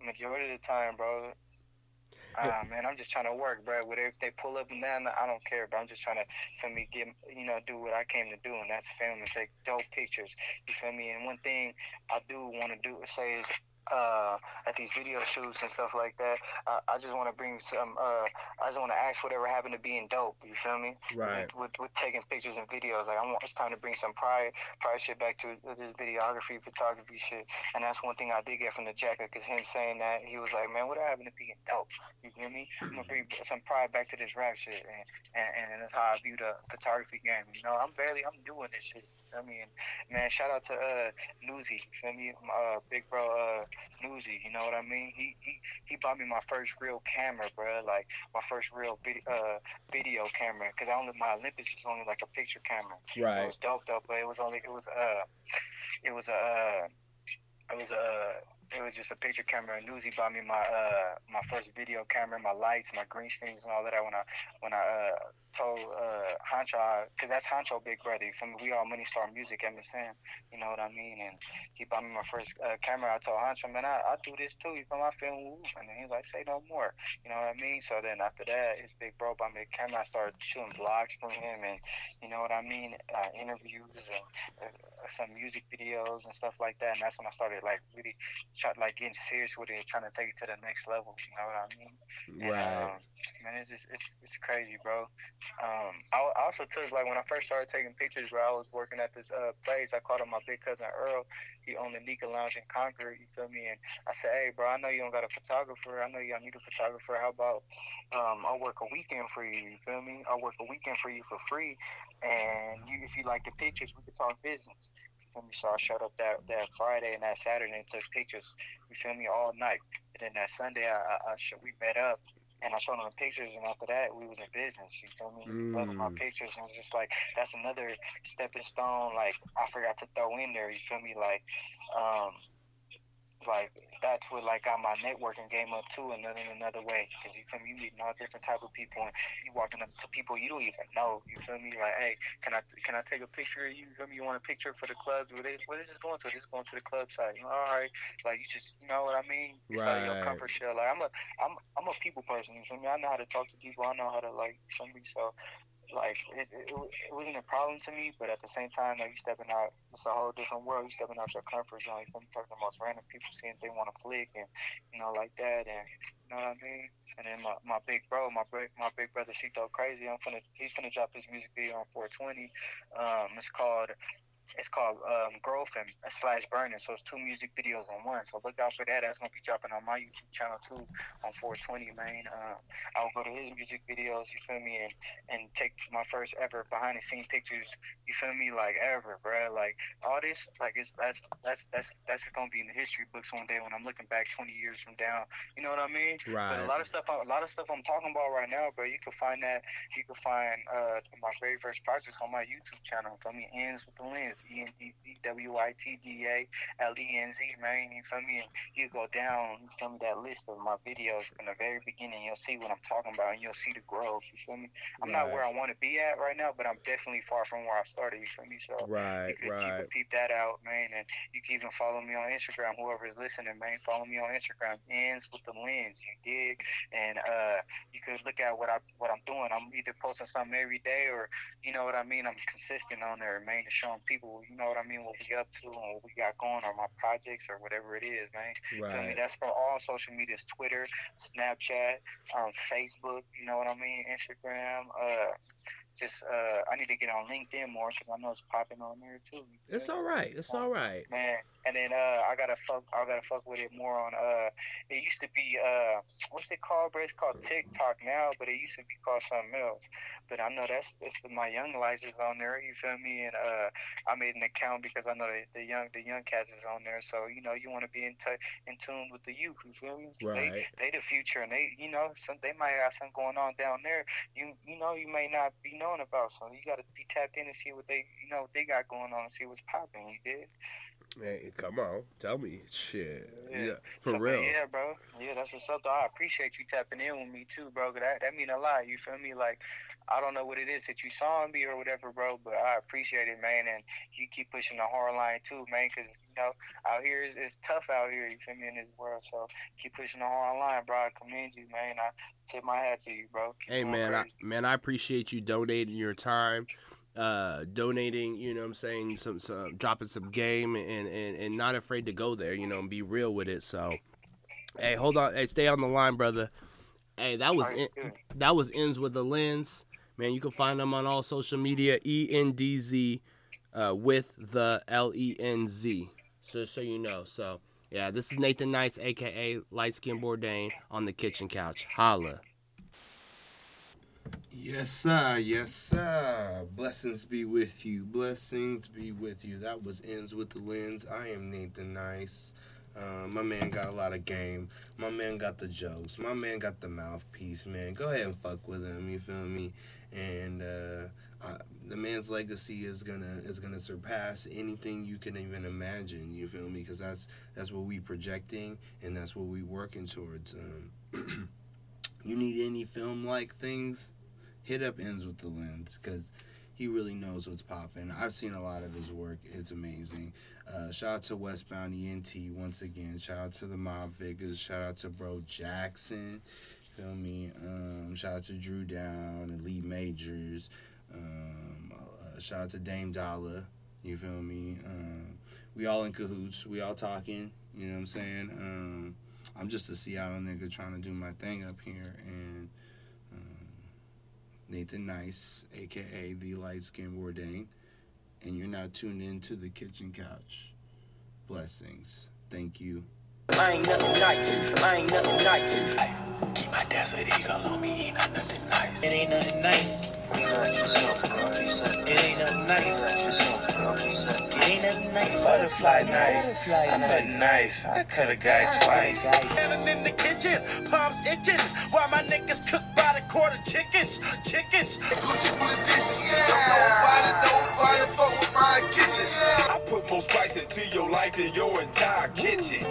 majority of the time, bro. Ah man, I'm just trying to work, bro. Whatever if they pull up and down, I don't care, but I'm just trying to, for me, get you know, do what I came to do, and that's film and take dope pictures. You feel me? And one thing I do want to do say is uh, at these video shoots and stuff like that. I, I just want to bring some. Uh, I just want to ask whatever happened to being dope. You feel me? Right. With, with, with taking pictures and videos, like I want it's time to bring some pride, pride shit back to this videography, photography shit. And that's one thing I did get from the Jacka, cause him saying that he was like, man, what happened to being dope? You feel me? I'm gonna bring some pride back to this rap shit, and and, and that's how I view the photography game. You know, I'm barely, I'm doing this shit. I mean, man, shout out to uh Newsy, you feel me? My, uh, big bro, uh, Newsy, you know what I mean? He he he bought me my first real camera, bro. Like my first real video uh video camera, cause I only my Olympus was only like a picture camera. Right. It was dope though, but it was only it was uh it was a uh, it was a it was just a picture camera. And Newsy bought me my uh my first video camera, my lights, my green screens, and all that. When I when I uh told uh Honcho, cause that's Hancho big brother. You feel me? We all Money Star Music, MSN. You know what I mean? And he bought me my first uh, camera. I told Hancho, man, I, I do this too. You feel? I film. And then he's like, say no more. You know what I mean? So then after that, his big bro bought me a camera. I started shooting vlogs for him, and you know what I mean? Uh, interviews and uh, some music videos and stuff like that. And that's when I started like really try, like getting serious with it, trying to take it to the next level. You know what I mean? And, um, man, it's just it's it's crazy, bro. Um, I, I also took like when I first started taking pictures, where I was working at this uh place. I called up my big cousin Earl. He owned the Nika Lounge in Concord. You feel me? And I said, hey, bro, I know you don't got a photographer. I know y'all need a photographer. How about um, I'll work a weekend for you. You feel me? I'll work a weekend for you for free. And you, if you like the pictures, we could talk business. Feel me? So I showed up that that Friday and that Saturday and took pictures. You feel me? All night. And then that Sunday, I, I, I sh- we met up and I showed him the pictures, and after that, we was in business. You feel me? He loved my Mm. pictures, and it's just like that's another stepping stone. Like I forgot to throw in there. You feel me? Like, um, like that's what like got my networking game up too, and then in another way, because you feel me, you meeting all different type of people, and you walking up to people you don't even know. You feel me? Like, hey, can I can I take a picture of you? You feel me? You want a picture for the clubs? Where they where this is going to? This is going to the club site. You know, all right, like you just you know what I mean? It's out of your Right. comfort shell. Like I'm a I'm I'm a people person. You feel me? I know how to talk to people. I know how to like you feel me. So like it, it, it wasn't a problem to me, but at the same time, like you stepping out, it's a whole different world. You stepping out your comfort zone. You talking to the most random people, seeing if they want to flick and you know like that, and you know what I mean. And then my, my big bro, my my big brother, Cito Crazy. I'm finna he's finna drop his music video on 420. Um, it's called it's called um, Growth and slash Burning. So it's two music videos on one. So look out for that. That's gonna be dropping on my YouTube channel too on 420, man. Um, I'll go to his music videos. You feel me? And and take my first ever behind the scene pictures. You feel me? Like ever, bro. Like all this, like it's that's that's that's that's gonna be in the history books one day when I'm looking back 20 years from down. You know what I mean? Right. But a lot of stuff, a lot of stuff I'm talking about right now, bro. You can find that. You can find uh, my very first projects on my YouTube channel. Feel me? Endz wit da Lenz. E N D Z W I T D A L E N Z. Man, you feel me? And you go down. You feel me? That list of my videos from the very beginning. You'll see what I'm talking about, and you'll see the growth. You feel me? I'm not where I want to be at right now, but I'm definitely far from where I started. You feel me? So. Right, You you right. could peep that out, man, and you can even follow me on Instagram. Whoever is listening, man, follow me on Instagram. Endz wit da Lenz, you dig? And uh, you can look at what I what I'm doing. I'm either posting something every day, or you know what I mean. I'm consistent on there, man, and showing people, you know what I mean, what we up to and what we got going, or my projects, or whatever it is, man. Feel me? That's for all social medias: Twitter, Snapchat, um, Facebook. You know what I mean? Instagram. Uh, just uh, I need to get on LinkedIn more because I know it's popping on there too. It's all right. It's all right. Man, and then uh, I gotta fuck. I gotta fuck with it more on. Uh, it used to be uh, what's it called, bro? It's called TikTok now, but it used to be called something else. But I know that's that's the, my young life is on there. You feel me? And uh, I made an account because I know the, the young the young cats is on there. So you know you want to be in t- in tune with the youth. You feel me? Right. They they the future, and they you know some they might have something going on down there. You you know you may not be known about. So you got to be tapped in and see what they you know what they got going on and see what's popping. You did. Hey, come on. Tell me. Shit. Yeah. Yeah. For real. yeah, bro. Yeah, that's what's up. Though. I appreciate you tapping in with me too, bro. that that mean a lot. You feel me? Like, I don't know what it is that you saw in me or whatever, bro. But I appreciate it, man. And you keep pushing the hard line too, man. Because you know, out here is it's tough out here. You feel me in this world? So keep pushing the hard line, bro. I commend you, man. I tip my hat to you, bro. Keep Hey man, I, man, I appreciate you donating your time, uh, donating. You know, what I'm saying some, some dropping some game and, and and not afraid to go there. You know, and be real with it. So, hey, hold on, hey, stay on the line, brother. Hey, that was in, that was Endz wit da Lenz. Man, you can find them on all social media. E N D Z, uh, with the L E N Z. So so you know. So yeah, this is Nathan Nice aka Light Skin Bourdain, on the kitchen couch. Holla. Yes, sir. Yes, sir. Blessings be with you. Blessings be with you. That was Endz wit da Lenz. I am Nathan Nice. Uh, my man got a lot of game. My man got the jokes. My man got the mouthpiece, man. Go ahead and fuck with him. You feel me? And uh, uh, the man's legacy is gonna is gonna surpass anything you can even imagine. You feel me? Because that's that's what we projecting and that's what we working towards. Um, you need any film like things, hit up Endz wit da Lenz because he really knows what's popping. I've seen a lot of his work; it's amazing. Uh, shout out to Westbound ENT once again. Shout out to the Mob Figaz. Shout out to Bro Jackson. Feel me? Um, shout out to Drew Down and Lee Majors. Um, uh, shout out to Dame Dollar. You feel me? Um, we all in cahoots. We all talking. You know what I'm saying? Um, I'm just a Seattle nigga trying to do my thing up here, and Nathan Nice, aka the light skin Bourdain, and you're now tuned into the kitchen couch. Blessings. Thank you. I ain't nothing nice. I ain't nothing nice. Keep my desert eagle on me, ain't nothing nice. It ain't nothing nice. It ain't nothing nice. It ain't nothing nice. Butterfly knife. Butterfly I'm knife. nothing nice. I cut a guy twice. Standing in the kitchen, palms itching, while my niggas cook by the quarter chickens. Chickens. Cooking for the dishes. Yeah. Nobody, nobody fuck with my kitchen. Yeah. I put more spice into your life than your entire kitchen.